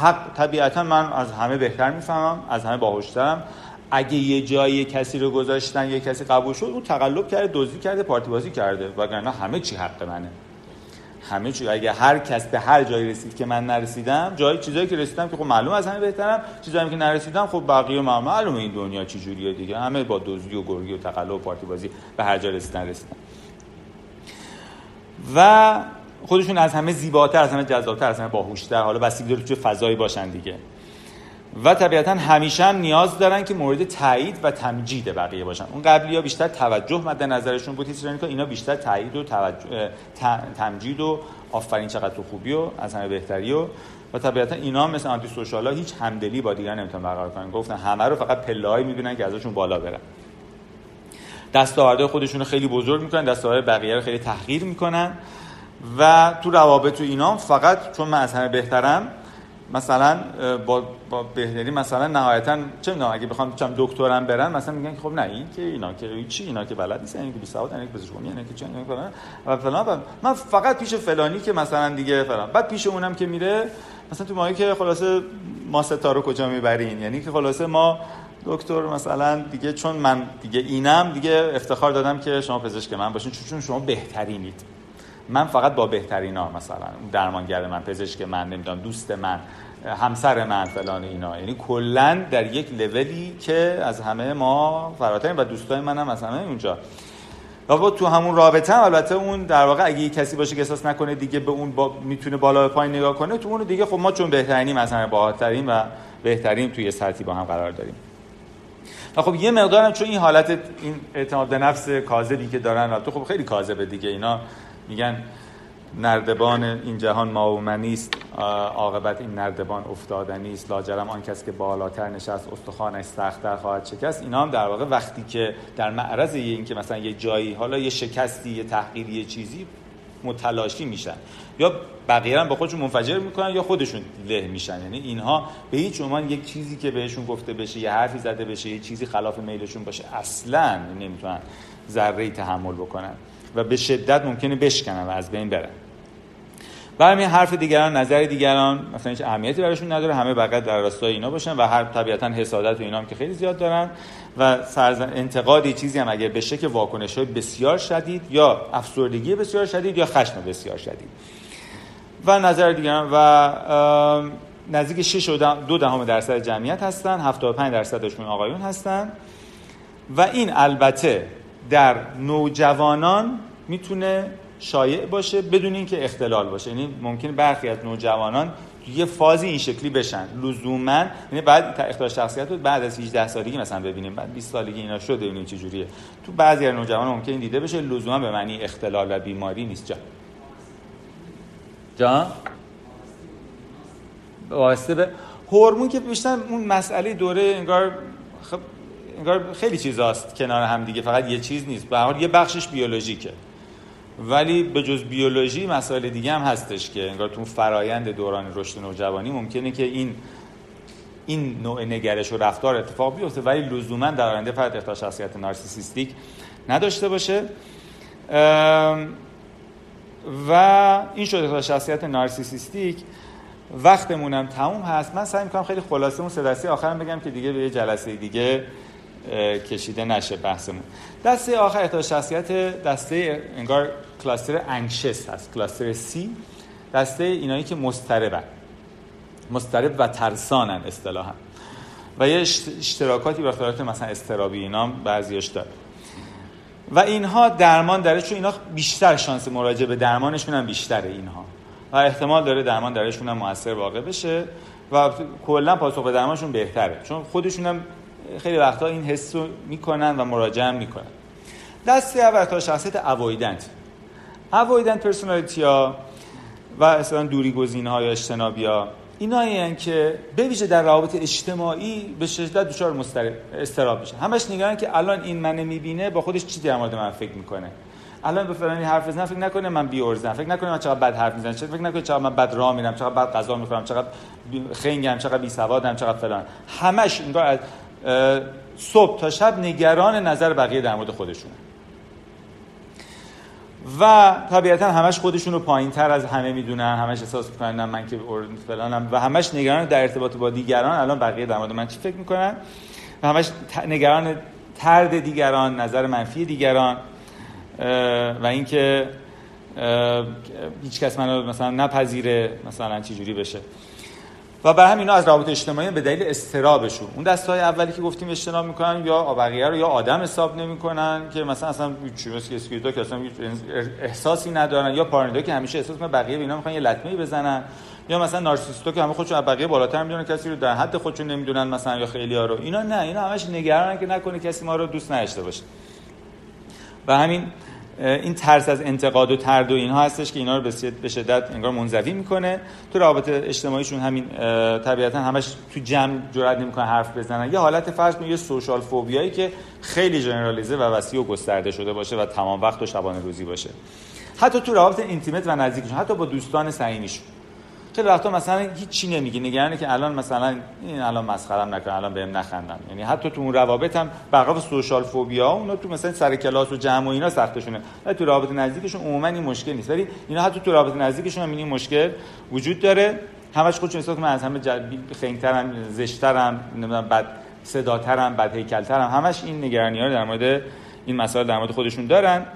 [SPEAKER 1] حق طبیعتا من از همه بهتر می‌فهمم از همه باهوشترم. اگه یه جایی کسی رو گذاشتن یه کسی قبول شد اون تقلب کرده دزدی کرده پارتی بازی کرده. وگرنه همه چی حق منه. همه چی اگه هر کس به هر جایی رسید که من نرسیدم جایی چیزایی که رسیدم که خب معلوم از همه بهترم چیزایی که نرسیدم خب بقیه ما معلومه این دنیا چی جوریه دیگه. همه با دزدی و گرگی و تقلب و پارتی بازی به هر جا رسیدن رسیدن. و خودشون از همه زیباتر از همه جذابتر از همه باهوشتر حالا بسیاری داره چه فضایی باشن دیگه. و طبیعتا همیشه هم نیاز دارن که مورد تایید و تمجید بقیه باشن. اون قبلی ها بیشتر توجه مد نظرشون بود که اینا بیشتر تایید و توجه تمجید و آفرین چقدر تو خوبی و از همه بهتری و و طبیعتا اینا مثل آنتی سوشال ها هیچ همدلی با دیگران نمی‌تونن برقرار کنن. گفتن همه رو فقط پله‌ای می‌بینن که ازشون بالا برن. دستاوردهای خودشون خیلی بزرگ می‌کنن دستاورد بقیه رو خیلی تحقیر می‌کنن. و تو روابط و اینا فقط چون من از همه بهترم مثلا با, با بهتری مثلا نهایتا چه می‌دونم اگه بخوام چم دکترم برن مثلا میگن خب نه این که اینا که چی اینا که بلد نیست این که بی سواد این که پزشکی یعنی که چه فلان و فلان من فقط پیش فلانی که مثلا دیگه فلان. بعد پیش اونم که میره مثلا تو ماهی که خلاصه ما ستا رو کجا می‌برین یعنی که خلاصه ما دکتر مثلا دیگه چون من دیگه اینم دیگه افتخار دادم که شما پزشک من باشین چون شما بهترینید. من فقط با بهترین ها مثلا درمانگر من پزشک من نمی‌دونم دوست من همسر من فلان اینا. یعنی کلا در یک لولی که از همه ما فراترین و دوستای منم از همه اونجا. و با تو همون رابطه هم البته اون در واقع اگه کسی باشه که احساس نکنه دیگه به اون با می‌تونه بالا به پایین نگاه کنه تو اون دیگه خب ما چون بهترینیم از همه و بهترین توی سطحی با هم قرار داریم. و خب یه مقدارم چون این حالت این اعتماد به نفس کاذبی که دارن تو خب خیلی کاذبه دیگه اینا. میگن نردبان این جهان ما و منیست عاقبت این نردبان افتادنی است لاجرم آن کس که بالاتر نشست استخوانش سختتر خواهد شکست. اینا هم در واقع وقتی که در معرض این که مثلا یه جایی حالا یه شکستی یه تحقیری یه چیزی متلاشی میشن. یا بقیه هم با خودشون منفجر می‌کنن یا خودشون له میشن. یعنی اینها به هیچ عنوان یک چیزی که بهشون گفته بشه یه حرفی زده بشه یه چیزی خلاف میلشون باشه اصلا نمی‌تونن ذره تحمل بکنن. و به شدت ممکنه بشکنن و از بین برن. برای حرف دیگران نظر دیگران مثلا هیچ اهمیتی براشون نداره. همه بقیه در راستای اینا باشن و هر طبیعتا حسادت و اینا هم که خیلی زیاد دارن. و سرزن انتقادی چیزی هم اگر بشه که واکنش های بسیار شدید یا افسردگی بسیار شدید یا خشم بسیار شدید. و نظر دیگران و نزدیک 6 و دو دهم درصد جمعیت هستن 75 درصدشون آقایون هستن. و این البته در نوجوانان می‌تونه شایع باشه بدون اینکه اختلال باشه. یعنی ممکن برخی از نوجوانان یه فازی این شکلی بشن. لزوما یعنی بعد اختلال شخصیت رو بعد از 18 سالگی مثلا ببینیم. بعد 20 سالگی اینا شده ببینیم چه جوریه؟ تو بعضی از نوجوانان ممکن دیده بشه لزوما به معنی اختلال و بیماری نیست. جا جا واسطه به هورمون که بیشتر اون مسئله دوره انگار خب انگار خیلی چیزاست کنار هم دیگه فقط یه چیز نیست. به حال یه بخشش بیولوژیکه. ولی به جز بیولوژی مسائل دیگه هم هستش که انگار تو فرایند دوران رشد نوجوانی ممکنه که این این نوع نگرش و رفتار اتفاق بیفته. ولی لزوما در آینده فرد اختلال شخصیت نارسیسیستیک نداشته باشه. و این شد اختلال شخصیت نارسیسیستیک. وقتمونم تموم هست. من سعی می‌کنم خیلی خلاصه اون سه آخرم بگم که دیگه به یه جلسه دیگه کشیده نشه بحثمون. دسته آخر احتاج شخصیت دسته انگار کلاستر انکشس هست کلاستر سی دسته اینایی که مستربن مسترب و ترسانن اصطلاحا. و یه اشتراکاتی با خلالات مثلا استرابی اینا بعضیش داره. و اینها درمان داره چون اینا بیشتر شانس مراجعه به درمانشون هم بیشتره اینها. و احتمال داره درمان درشون هم موثر واقع بشه و کلا پاسخ به درمانشون بهتره. چون خودشون هم خیلی وقتا این حس رو می‌کنن و مراجعه می‌کنن. دسته اول تا شخصیت اوایدنت اوایدنت پرسونالیتی ها و اصلا دوری گزینه ها یا اجتنابی ها اینا که به ویژه در روابط اجتماعی به شدت دچار استراب میشه همش نگران که الان این منو می‌بینه با خودش چی در مورد من فکر می‌کنه؟ الان به فلانی حرف بزنم فکر نکنه من بی ارزم فکر نکنه من چقدر بد حرف می‌زنم فکر نکنه چقدر من بد راه میرم چقدر بد غذا می‌خورم چقدر خنگم چقدر بی سوادم چقدر فلان. همش انگار صبح تا شب نگران نظر بقیه در مورد خودشونه. و طبیعتا همش خودشون رو پایین تر از همه می‌دونن همش احساس می‌کنن من که فلانم. و همش نگران در ارتباط با دیگران الان بقیه در مورد من چی فکر می‌کنن؟ و همش نگران ترد دیگران نظر منفی دیگران. و اینکه هیچ کس منو مثلا نپذیره مثلا چی جوری بشه. و بر هم اینا از روابط اجتماعی به دلیل استرابشون. اون دستای اولی که گفتیم اجتناب می‌کنن یا بقیه رو یا آدم حساب نمی‌کنن که مثلا اصلا چی مثل اسکیدو که اصلا احساسی ندارن یا پارانویدا که همیشه احساس می‌کنن بقیه اینا می‌خوان یه لطمه بزنن یا مثلا نارسیستو که همه خودشون از بقیه بالاتر می‌دونن کسی رو در حد خودشون نمی‌دونن مثلا یا خیلی ها رو. اینا نه اینا همش نگرانن که نکنه کسی ما رو دوست نداشته باشه. و همین این ترس از انتقاد و ترد و اینها هستش که اینا رو به شدت انگار منزوی می‌کنه. تو روابط اجتماعیشون همین طبیعتا همش تو جمع جرئت نمی‌کنه حرف بزنن. یه حالت فرض یه سوشال فوبیایی که خیلی جنرالیزه و وسیع و گسترده شده باشه و تمام وقت و شبانه روزی باشه. حتی تو روابط اینتیمت و نزدیکشون حتی با دوستان صمیمیشون. خیلی وقتا مثلا هیچ چی نمیگه نگرانه که الان مثلا این الان مسخرم نکنه الان بهم نخندن. یعنی حتی تو اون روابط هم برخلاف سوشال فوبیا اونا تو مثلا سر کلاس و جمع و اینا سختشونه. ولی تو روابط نزدیکشون عموما این مشکل نیست. ولی اینا حتی تو روابط نزدیکشون هم این مشکل وجود داره. همش خودشون احساس من از همه خنگترم زشترم نمی‌دونم بد صداترم بد هیکلترم همش این نگرانی ها در مورد این مسائل در مورد خودشون دارن.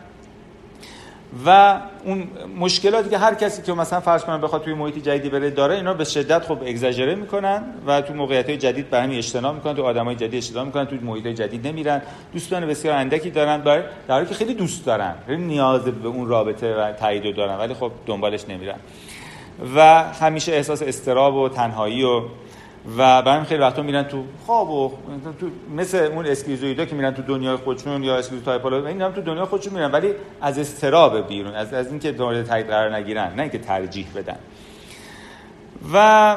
[SPEAKER 1] و اون مشکلاتی که هر کسی که مثلا فرض کنم بخواد توی محیط جدیدی بره داره اینا به شدت خب اگزاجره می‌کنن و تو موقعیت های جدید به همین اجتناب می‌کنن تو آدمای جدید اجتناب می‌کنن تو محیط جدید نمیرن. دوستان بسیار اندکی دارن در حالی که خیلی دوست دارن. خیلی نیاز به اون رابطه و تایید دارن ولی خب دنبالش نمیرن. و همیشه احساس استراب و تنهایی و و برای خیلی وقتا میرن تو خواب و تو مثل اون اسکیزویدا که میرن تو دنیای خودشون یا اسکیزو تایپولوژی این هم تو دنیای خودشون میرن ولی از استراب بیرون از از اینکه مورد تایید قرار نگیرن نه اینکه ترجیح بدن. و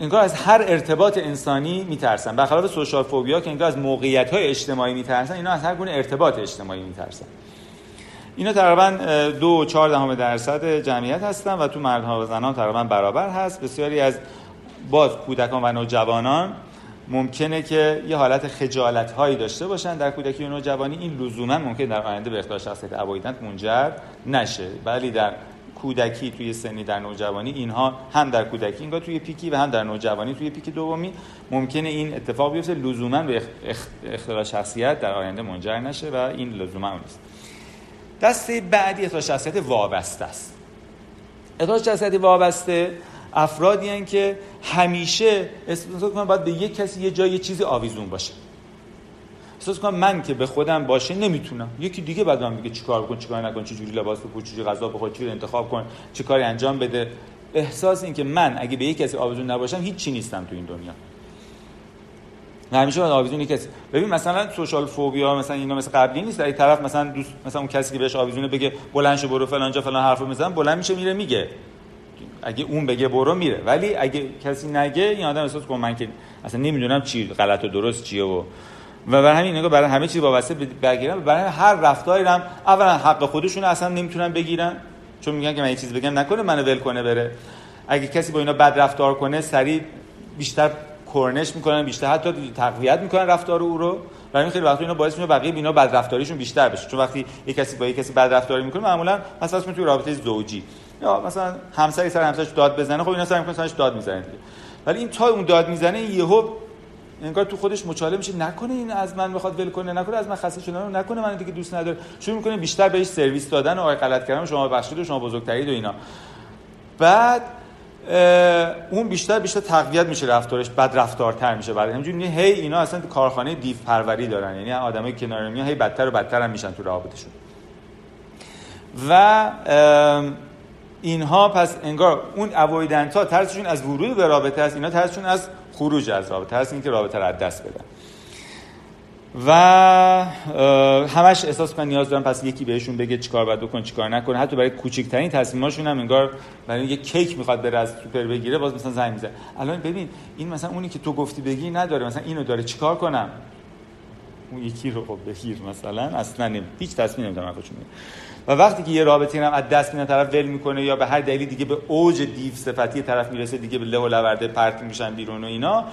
[SPEAKER 1] انگار از هر ارتباط انسانی میترسن. برخلاف سوشال فوبیا که انگار از موقعیت های اجتماعی میترسن اینا از هر گونه ارتباط اجتماعی میترسن. اینا تقریبا دو چهار دهم درصد جمعیت هستن و تو مردها و زنان تقریبا برابر هست. بسیاری از باز کودکان و نوجوانان ممکنه که یه حالت خجالت هایی داشته باشن در کودکی و نوجوانی. این لزوما ممکن در آینده به اختلال شخصیت ابویدنت منجر نشه. ولی در کودکی توی سنی در نوجوانی اینها هم در کودکی اینگاه توی پیکی و هم در نوجوانی توی پیک دومی ممکنه این اتفاق بیفته. لزوما به اختلال شخصیت در آینده منجر نشه و این لزوما نیست. دسته بعدی احتاج شخصیت وابسته است. احتاج شخصیت وابسته افرادی هن که همیشه احساس کنم باید به یک کسی یه جای یه چیزی آویزون باشه. احساس کنم من که به خودم باشه نمی‌تونم. یکی دیگه بعد من میگه چیکار بکن چیکار نکن چه جوری لباس بپوش چه غذا بخور چه انتخاب کن چه کاری انجام بده. احساس این که من اگه به یک کسی آویزون نباشم هیچ چی نیستم تو این دنیا. همیشه باید آویزون کسی ببین مثلا سوشال فوبیا مثلا اینا مثل قبلی نیست. در طرف مثلا دوست مثلا اون کسی که بهش آویزونه بگه بلند شو برو فلان جا فلان حرفو می‌زنن بلند میشه میره میگه. اگه اون بگه برو میره. ولی اگه کسی نگه این آدم احساس کنه من که اصلا نمی‌دونم چی غلط و درست چیه و و برای همین نگاه برای همه چیز وابسته بگیرن برای هر رفتاری هم اولا حق خودشون اصلا نمی‌تونن بگیرن. چون میگن که من یه چیز بگم نکنه منو ول کنه بره. اگه کسی با اینا بد رفتار کنه سریع بیشتر کرنش می‌کنن بیشتر حتی تقویت می‌کنن رفتار او رو. و این خیلی وقتا اینا باعث میشه بقیه بد رفتاریشون بیشتر بشه. چون وقتی یک کسی با یک کسی بد رفتاری می‌کنه معمولا پس توی رابطه زوجی. یا مثلا همسری سر همسرش داد بزنه خب اینا سر می‌کنه سرش داد می‌زنه دیگه. ولی این تا اون داد می‌زنه یهو انگار تو خودش مچاله میشه. نکنه این از من بخواد ول کنه نکنه از من خسته شدن نکنه من دیگه دوست نداره شروع می‌کنه بیشتر بهش سرویس دادن و غلط کردن شما بخشید و شما بزرگترید و اینا. بعد اون بیشتر بیشتر تقویت میشه رفتارش بد رفتارتر میشه. بعد همینجوری هی اینا اصلا کارخانه دیو پروری دارن. یعنی آدمای کنار میان هی بدتر و بدتر هم میشن تو رابطشون و اینها پس انگار اون اوایدنت ها ترسشون از ورود به رابطه است اینا ترسشون از خروج از رابطه ترس اینکه رابطه رو از دست بدن. و همش احساس کنن نیاز دارن پس یکی بهشون بگه چیکار باید بکن چیکار نکنه حتی برای کوچکترین تصمیماشون هم انگار برای یه کیک می‌خواد بره از سوپر بگیره باز مثلا زنگ می‌زنه. الان ببین این مثلا اونی که تو گفتی بگی نداره مثلا اینو داره چیکار کنم؟ اون یکی رو خب بگیر مثلا اصلا نمی هیچ تصمیم نمی‌دونم خودشون و وقتی که یه رابطه هم از دست میاد طرف ول می‌کنه یا به هر دلیلی دیگه به اوج دیو صفتی طرف می‌رسه دیگه به له و لورده پرت میشن بیرون و اینا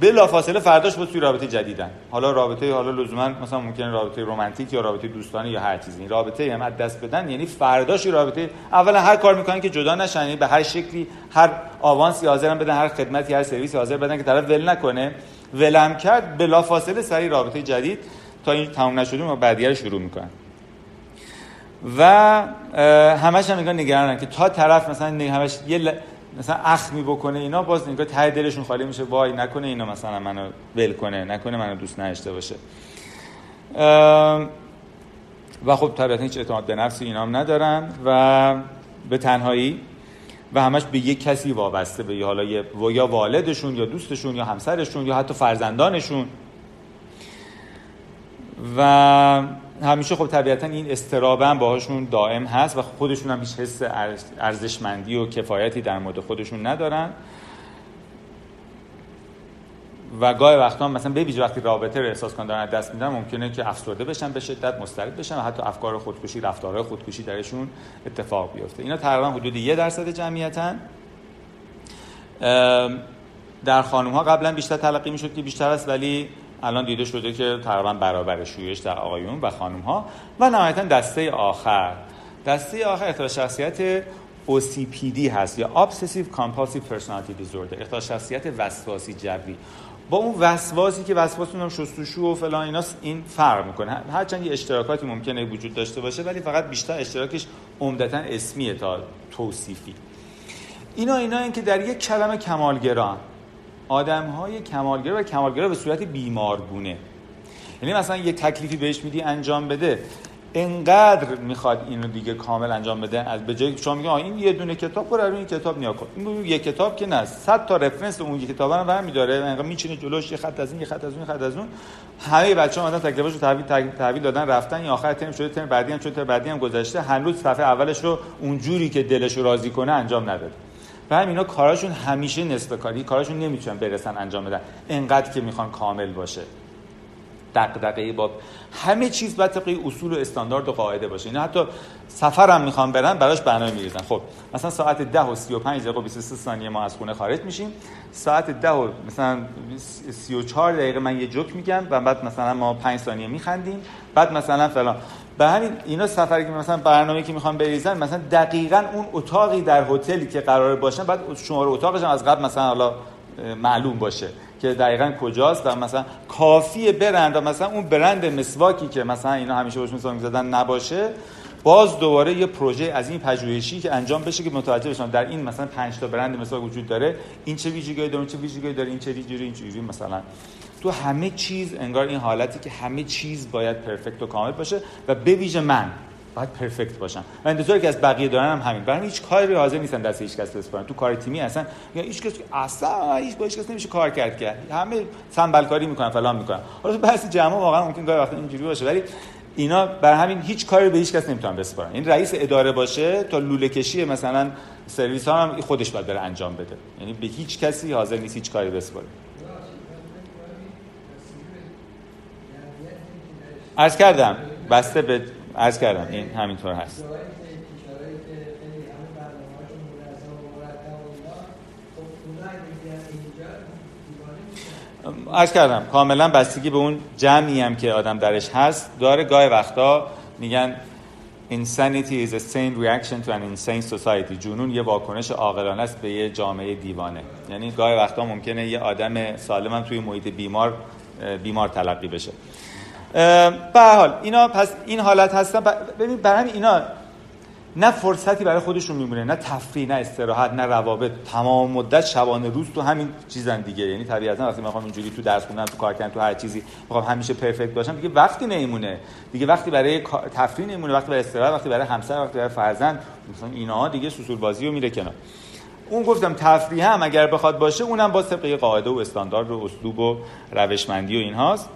[SPEAKER 1] بلا فاصله فرداش با توی رابطه جدیدن. حالا رابطه حالا لزوما مثلا ممکنه رابطه رمانتیک یا رابطه دوستانه یا هر چیزی. رابطه هم از دست بدن یعنی فرداش رابطه. اولا هر کار می‌کنن که جدا نشن یعنی به هر شکلی هر آوانسی حاضرن بدن هر خدمتی هر سرویسی حاضر بدن که طرف ول نکنه. ولم کرد بلا فاصله سری رابطه جدید تا این تموم نشده و بعدیه شروع می‌کنن. و همش هم نگرانن که تا طرف مثلا همش یه مثلا اخمی بکنه اینا باز نگاه ته دلشون خالی میشه. وای نکنه اینا مثلا منو ول کنه نکنه منو دوست نداشته باشه. و خب طبیعتا هیچ اعتماد به نفسی اینا هم ندارن و به تنهایی و همش به یک کسی وابسته به حالا یا والدشون یا دوستشون یا همسرشون یا حتی فرزندانشون. و همیشه خب طبیعتا این استرابه هم باهاشون دائم هست و خودشون هم هیچ حس ارزشمندی و کفایتی در مورد خودشون ندارن. و گاهی وقتا مثلا به وقتی رابطه رو احساس کنن دارن دست میدن ممکنه که افسرده بشن به شدت مضطرب بشن و حتی افکار خودکشی رفتارهای خودکشی درشون اتفاق بیفته. اینا تقریبا حدود یه درصد جمعیتن در خانم ها قبلا بیشتر تلقی می‌شد که بیشتر است ولی الان دیده شده که تقریبا برابر شویش در آقایون و خانم ها و نهایتا دسته آخر. دسته آخر اختلال شخصیت OCPD هست یا Obsessive Compulsive Personality Disorder اختلال شخصیت وسواسی جوی. با اون وسواسی که وسواس اونم شستشو و فلان ایناست این فرق می‌کنه. هرچند یه اشتراکاتی ممکنه وجود داشته باشه ولی فقط بیشتر اشتراکش عمدتا اسمیه تا توصیفی. اینا اینا این که در یک کلمه کمالگران. آدم های کمالگرا و کمالگرا به صورت بیمارگونه. یعنی مثلا یه تکلیفی بهش میدی انجام بده. انقدر می‌خواد اینو دیگه کامل انجام بده از به جای شما میگه این یه دونه کتاب برای این کتاب نیا کن. این یه کتاب که نه صد تا رفرنس اون یه کتاب رو برمی داره انقدر میچینه جلوش یه خط از این یه خط از اون خط از اون. همه بچه‌ها مثلا تکلیفش رو تحویل تحویل دادن رفتن یا آخر ترم شده ترم بعدی هم شده ترم بعدی هم گذشته هنوز صفحه اولش رو اونجوری که دلش راضی کنه انجام نداده. و هم کاراشون همیشه نصف کاری کاراشون نمی‌تونن برسن انجام بدن. انقدر که می‌خوان کامل باشه. دقدقه با همه چیز باید طبق اصول و استاندارد و قاعده باشه. اینا حتی سفر هم می‌خوان برن براش برنامه میریزن. خب مثلا ساعت 10 و 35 دقیقه و 23 ثانیه ما از خونه خارج میشیم. ساعت 10 و مثلا 34 دقیقه من یه جوک میگم و بعد مثلا ما 5 ثانیه میخندیم. بعد مثلا فلان. به همین اینا سفری که مثلا برنامه که می‌خوان بریزن مثلا دقیقا اون اتاقی در هتلی که قرار باشن بعد شماره اتاقش هم از قبل مثلا حالا معلوم باشه که دقیقا کجاست و مثلا کافیه برند و مثلا اون برند مسواکی که مثلا اینا همیشه باش مسواک زدن نباشه. باز دوباره یه پروژه از این پژوهشی که انجام بشه که متوجه بشن در این مثلا 5 تا برند مسواک وجود داره این چه ویژگی داره چه ویژگی داره این چه ویژگی این چه مثلا. تو همه چیز انگار این حالتی که همه چیز باید پرفکت و کامل باشه و به ویژه من باید پرفکت باشم. و انتظاری که از بقیه دارن هم همین. برای هیچ کاری حاضر نیستن دست هیچ کس بسپارن. تو کار تیمی اصلا یا هیچ کس اصلا هیچ با هیچ کس نمیشه کار کرد که. همه سنبل کاری می‌کنن فلان می‌کنن. حالا بحث جمع واقعا ممکن گاهی وقتا اینجوری باشه. ولی اینا بر همین هیچ کاری به هیچ کس نمی‌تونن بسپارن. این رئیس اداره باشه تا لوله کشی مثلا سرویس ها هم خودش باید بره انجام بده. یعنی به هیچ کسی حاضر نیست هیچ کاری بسپاره. عرض کردم. بسته به عرض کردم. این همینطور هست. عرض کردم. کاملا بستگی به اون جمعی هم که آدم درش هست. داره گاه وقتا میگن insanity is a sane reaction to an insane society. جنون یه واکنش عاقلانه است به یه جامعه دیوانه. یعنی گاهی وقتا ممکنه یه آدم سالم هم توی محیط بیمار بیمار تلقی بشه. به حال اینا پس این حالت هستن. ببین برای اینا نه فرصتی برای خودشون میمونه نه تفریح نه استراحت نه روابط. تمام مدت شبانه روز تو همین چیزن دیگه. یعنی طبیعتا وقتی می‌خوام اینجوری تو درس خوندن تو کار کردن تو هر چیزی می‌خوام همیشه پرفکت باشم دیگه وقتی نمیمونه. دیگه وقتی برای تفریح نمیمونه وقتی برای استراحت وقتی برای همسر وقتی برای فرزند مثلا اینا دیگه سوسول بازی رو میره کنار. اون گفتم تفریح هم اگر بخواد باشه اونم با طبق قاعده و استاندارد و اسلوب و روشمندی و اینهاست.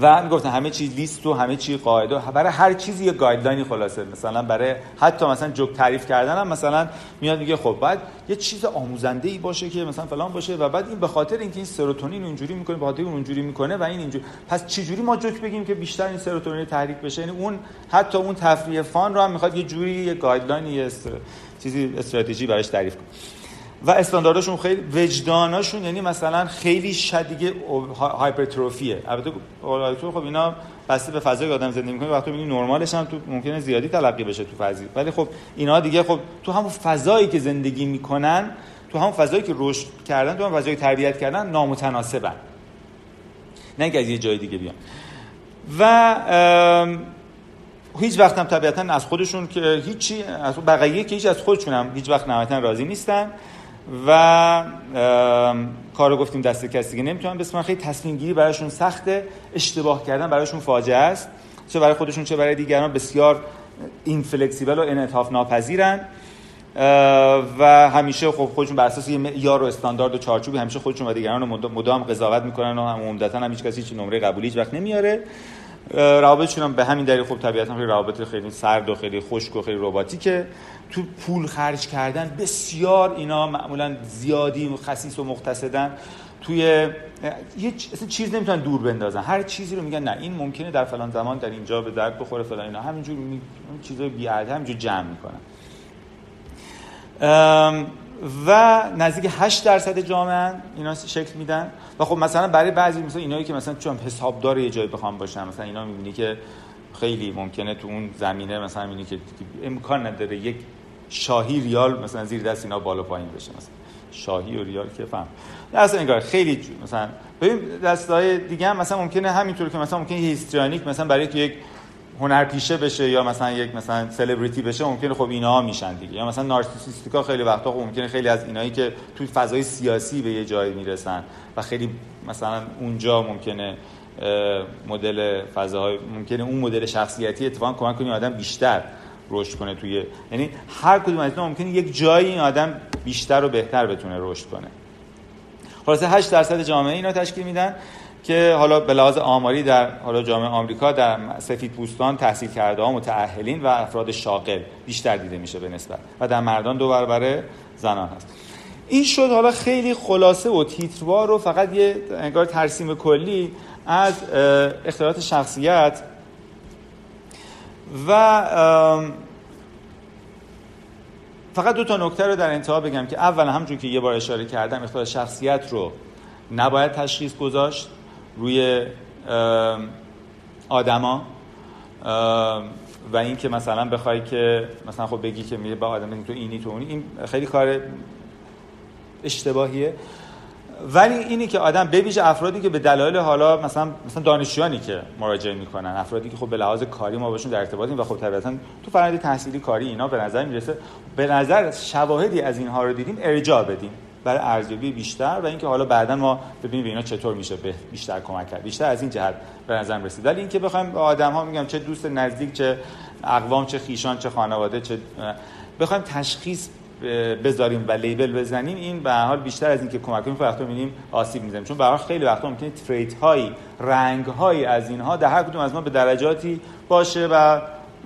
[SPEAKER 1] و می‌گفتن همه چیز لیست و همه چی قاعده برای هر چیزی یه گایدلاینی خلاصه. مثلا برای حتی مثلا جوک تعریف کردن هم مثلا میاد میگه خب بعد یه چیز آموزنده ای باشه که مثلا فلان باشه و بعد این به خاطر اینکه این سروتونین اونجوری می‌کنه به خاطر اون اونجوری می‌کنه و این اینجوری. پس چجوری ما جوک بگیم که بیشتر این سروتونین تحریک بشه؟ یعنی اون حتی اون تفریح fun رو هم می‌خواد یه جوری یه guideline یه چیزی استراتژی براش تعریف کنه. و استانداردشون خیلی وجداناشون یعنی مثلا خیلی شدیده hypertrophy ه. البته خب اینا بسته به فضای آدم زندگی می‌کنه وقتی میگی نرمالش هم تو ممکنه زیادی تلقی بشه تو فضی ولی خب اینا دیگه خب تو همون فضایی که زندگی می‌کنن تو همون فضایی که رشد کردن تو همون فضایی تربیت کردن نامتناسبن. نه اینکه از یه جای دیگه بیان. و هیچ وقت هم طبیعتا از خودشون که هیچی از بقیه که هیچ از خودشون هم هیچ وقت نهایتا راضی نیستن. و کارو گفتیم دست کسی دیگه. نمی‌تونن بسیار خیلی تصمیم گیری براشون سخته. اشتباه کردن براشون فاجعه است. چه برای خودشون چه برای دیگران. بسیار اینفلکسیبل و انعطاف ناپذیرن و همیشه خب خودشون بر اساس یه معیار و استاندارد و چارچوبی همیشه خودشون و دیگران رو مدام قضاوت می‌کنن و هم عمدتا هم هیچ کسی هیچ نمره قبولی هیچ وقت نمیاره روابطشون هم به همین دلیل خب طبیعتا خیلی روابط خیلی سرد و خیلی خشک و خیلی رباتیکه. تو پول خرج کردن بسیار اینا معمولا زیادی و خصیص و مقتصدن. توی یه چیز نمی‌تونن دور بندازن. هر چیزی رو میگن نه این ممکنه در فلان زمان در اینجا به درد بخوره فلان اینا. همینجور می... چیزا بی همینجور جمع می‌کنن. و نزدیک 8 درصد جامعه اینا شکل میدن. و خب مثلا برای بعضی مثلا اینایی که مثلا چون حسابدار یه جایی بخوام باشن مثلا اینا می‌بینی که خیلی ممکنه تو اون زمینه مثلا می‌بینی که امکان نداره یک شاهی ریال مثلا زیر دست اینا بالا پایین بشه مثلا. شاهی و ریال که فهم. اصلا انگار خیلی مثلا ببین دستای دیگه هم مثلا ممکنه همینطور که مثلا ممکنه هیستریانیک مثلا برای که یک هنرپیشه بشه یا مثلا یک مثلا سلبریتی بشه ممکنه خب اینا میشن دیگه. یا مثلا نارسیسیستیکا خیلی وقتا خب ممکنه خیلی از اینایی که توی فضای سیاسی به یه جایی می‌رسن و خیلی مثلا اونجا ممکنه مدل فضاهای ممکنه اون مدل شخصیتی اتفاقا کمک کنه آدم بیشتر رشد کنه توی یعنی هر کدوم از اینا ممکنه یک جایی این آدم بیشتر و بهتر بتونه رشد کنه. خلاصه 8 درصد جامعه اینا تشکیل میدن که حالا به لحاظ آماری در حالا جامعه آمریکا در سفید پوستان تحصیل کرده ها متأهلین و افراد شاغل بیشتر دیده میشه به نسبت و در مردان دو برابر زنان هست. این شد حالا خیلی خلاصه و تیتروار و فقط یه انگار ترسیم کلی از اختلالات شخصیت و فقط دو تا نکته رو در انتها بگم که اول همجور که یه بار اشاره کردم اختلال شخصیت رو نباید تشخیص گذاشت روی آدما و اینکه مثلا بخوای که مثلا خب بگی که میره با آدم تو اینی تو اونی این خیلی کار اشتباهیه. ولی اینی که آدم بویژه افرادی که به دلایل حالا مثلا مثلا دانشجویانی که مراجعه می‌کنن افرادی که خب به لحاظ کاری ما باشون در ارتباطیم و خب طبیعتا تو فرآیند تحصیلی کاری اینا به نظر می‌رسه. به نظر شواهدی از اینها رو دیدیم ارجاع بدیم برای ارزیابی بیشتر و اینکه حالا بعدا ما ببینیم به اینا چطور میشه به بیشتر کمک کرد. بیشتر از این جهت به نظر رسید ولی اینکه بخوایم به آدم ها میگم چه دوست نزدیک چه اقوام چه خیشان چه خانواده چه بخوایم تشخیص بذاریم و لیبل بزنیم این به حال بیشتر از اینکه کمک کنیم وقتا می‌بینیم آسیب می‌زنیم. چون به خیلی وقتا ممکنه تریت هایی رنگ هایی از اینها در هر کدوم از ما به درجاتی باشه و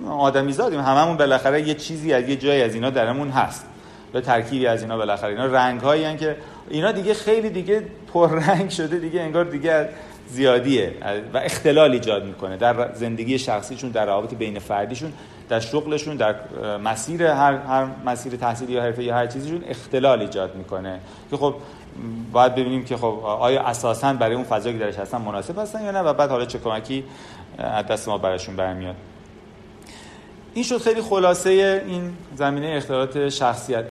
[SPEAKER 1] آدمی زادیم هممون بالاخره یه چیزی از یه جایی از اینا درمون هست. به ترکیبی از اینا بالاخره. اینا رنگ هایی که اینا دیگه خیلی دیگه پر رنگ شده دیگه انگار دیگه زیادیه. و اختلال ایجاد می‌کنه در زندگی شخصیشون در روابط بین فردیشون در شغلشون در مسیر هر, هر مسیر تحصیلی یا حرفه یا هر چیزیشون اختلال ایجاد می‌کنه. که خب باید ببینیم که خب آیا اساسا برای اون فضایی که درش هستن مناسب هستن یا نه و بعد حالا چه کمکی دست ما براشون برمیاد. این شد خیلی خلاصه این زمینه اختلالات شخصیت.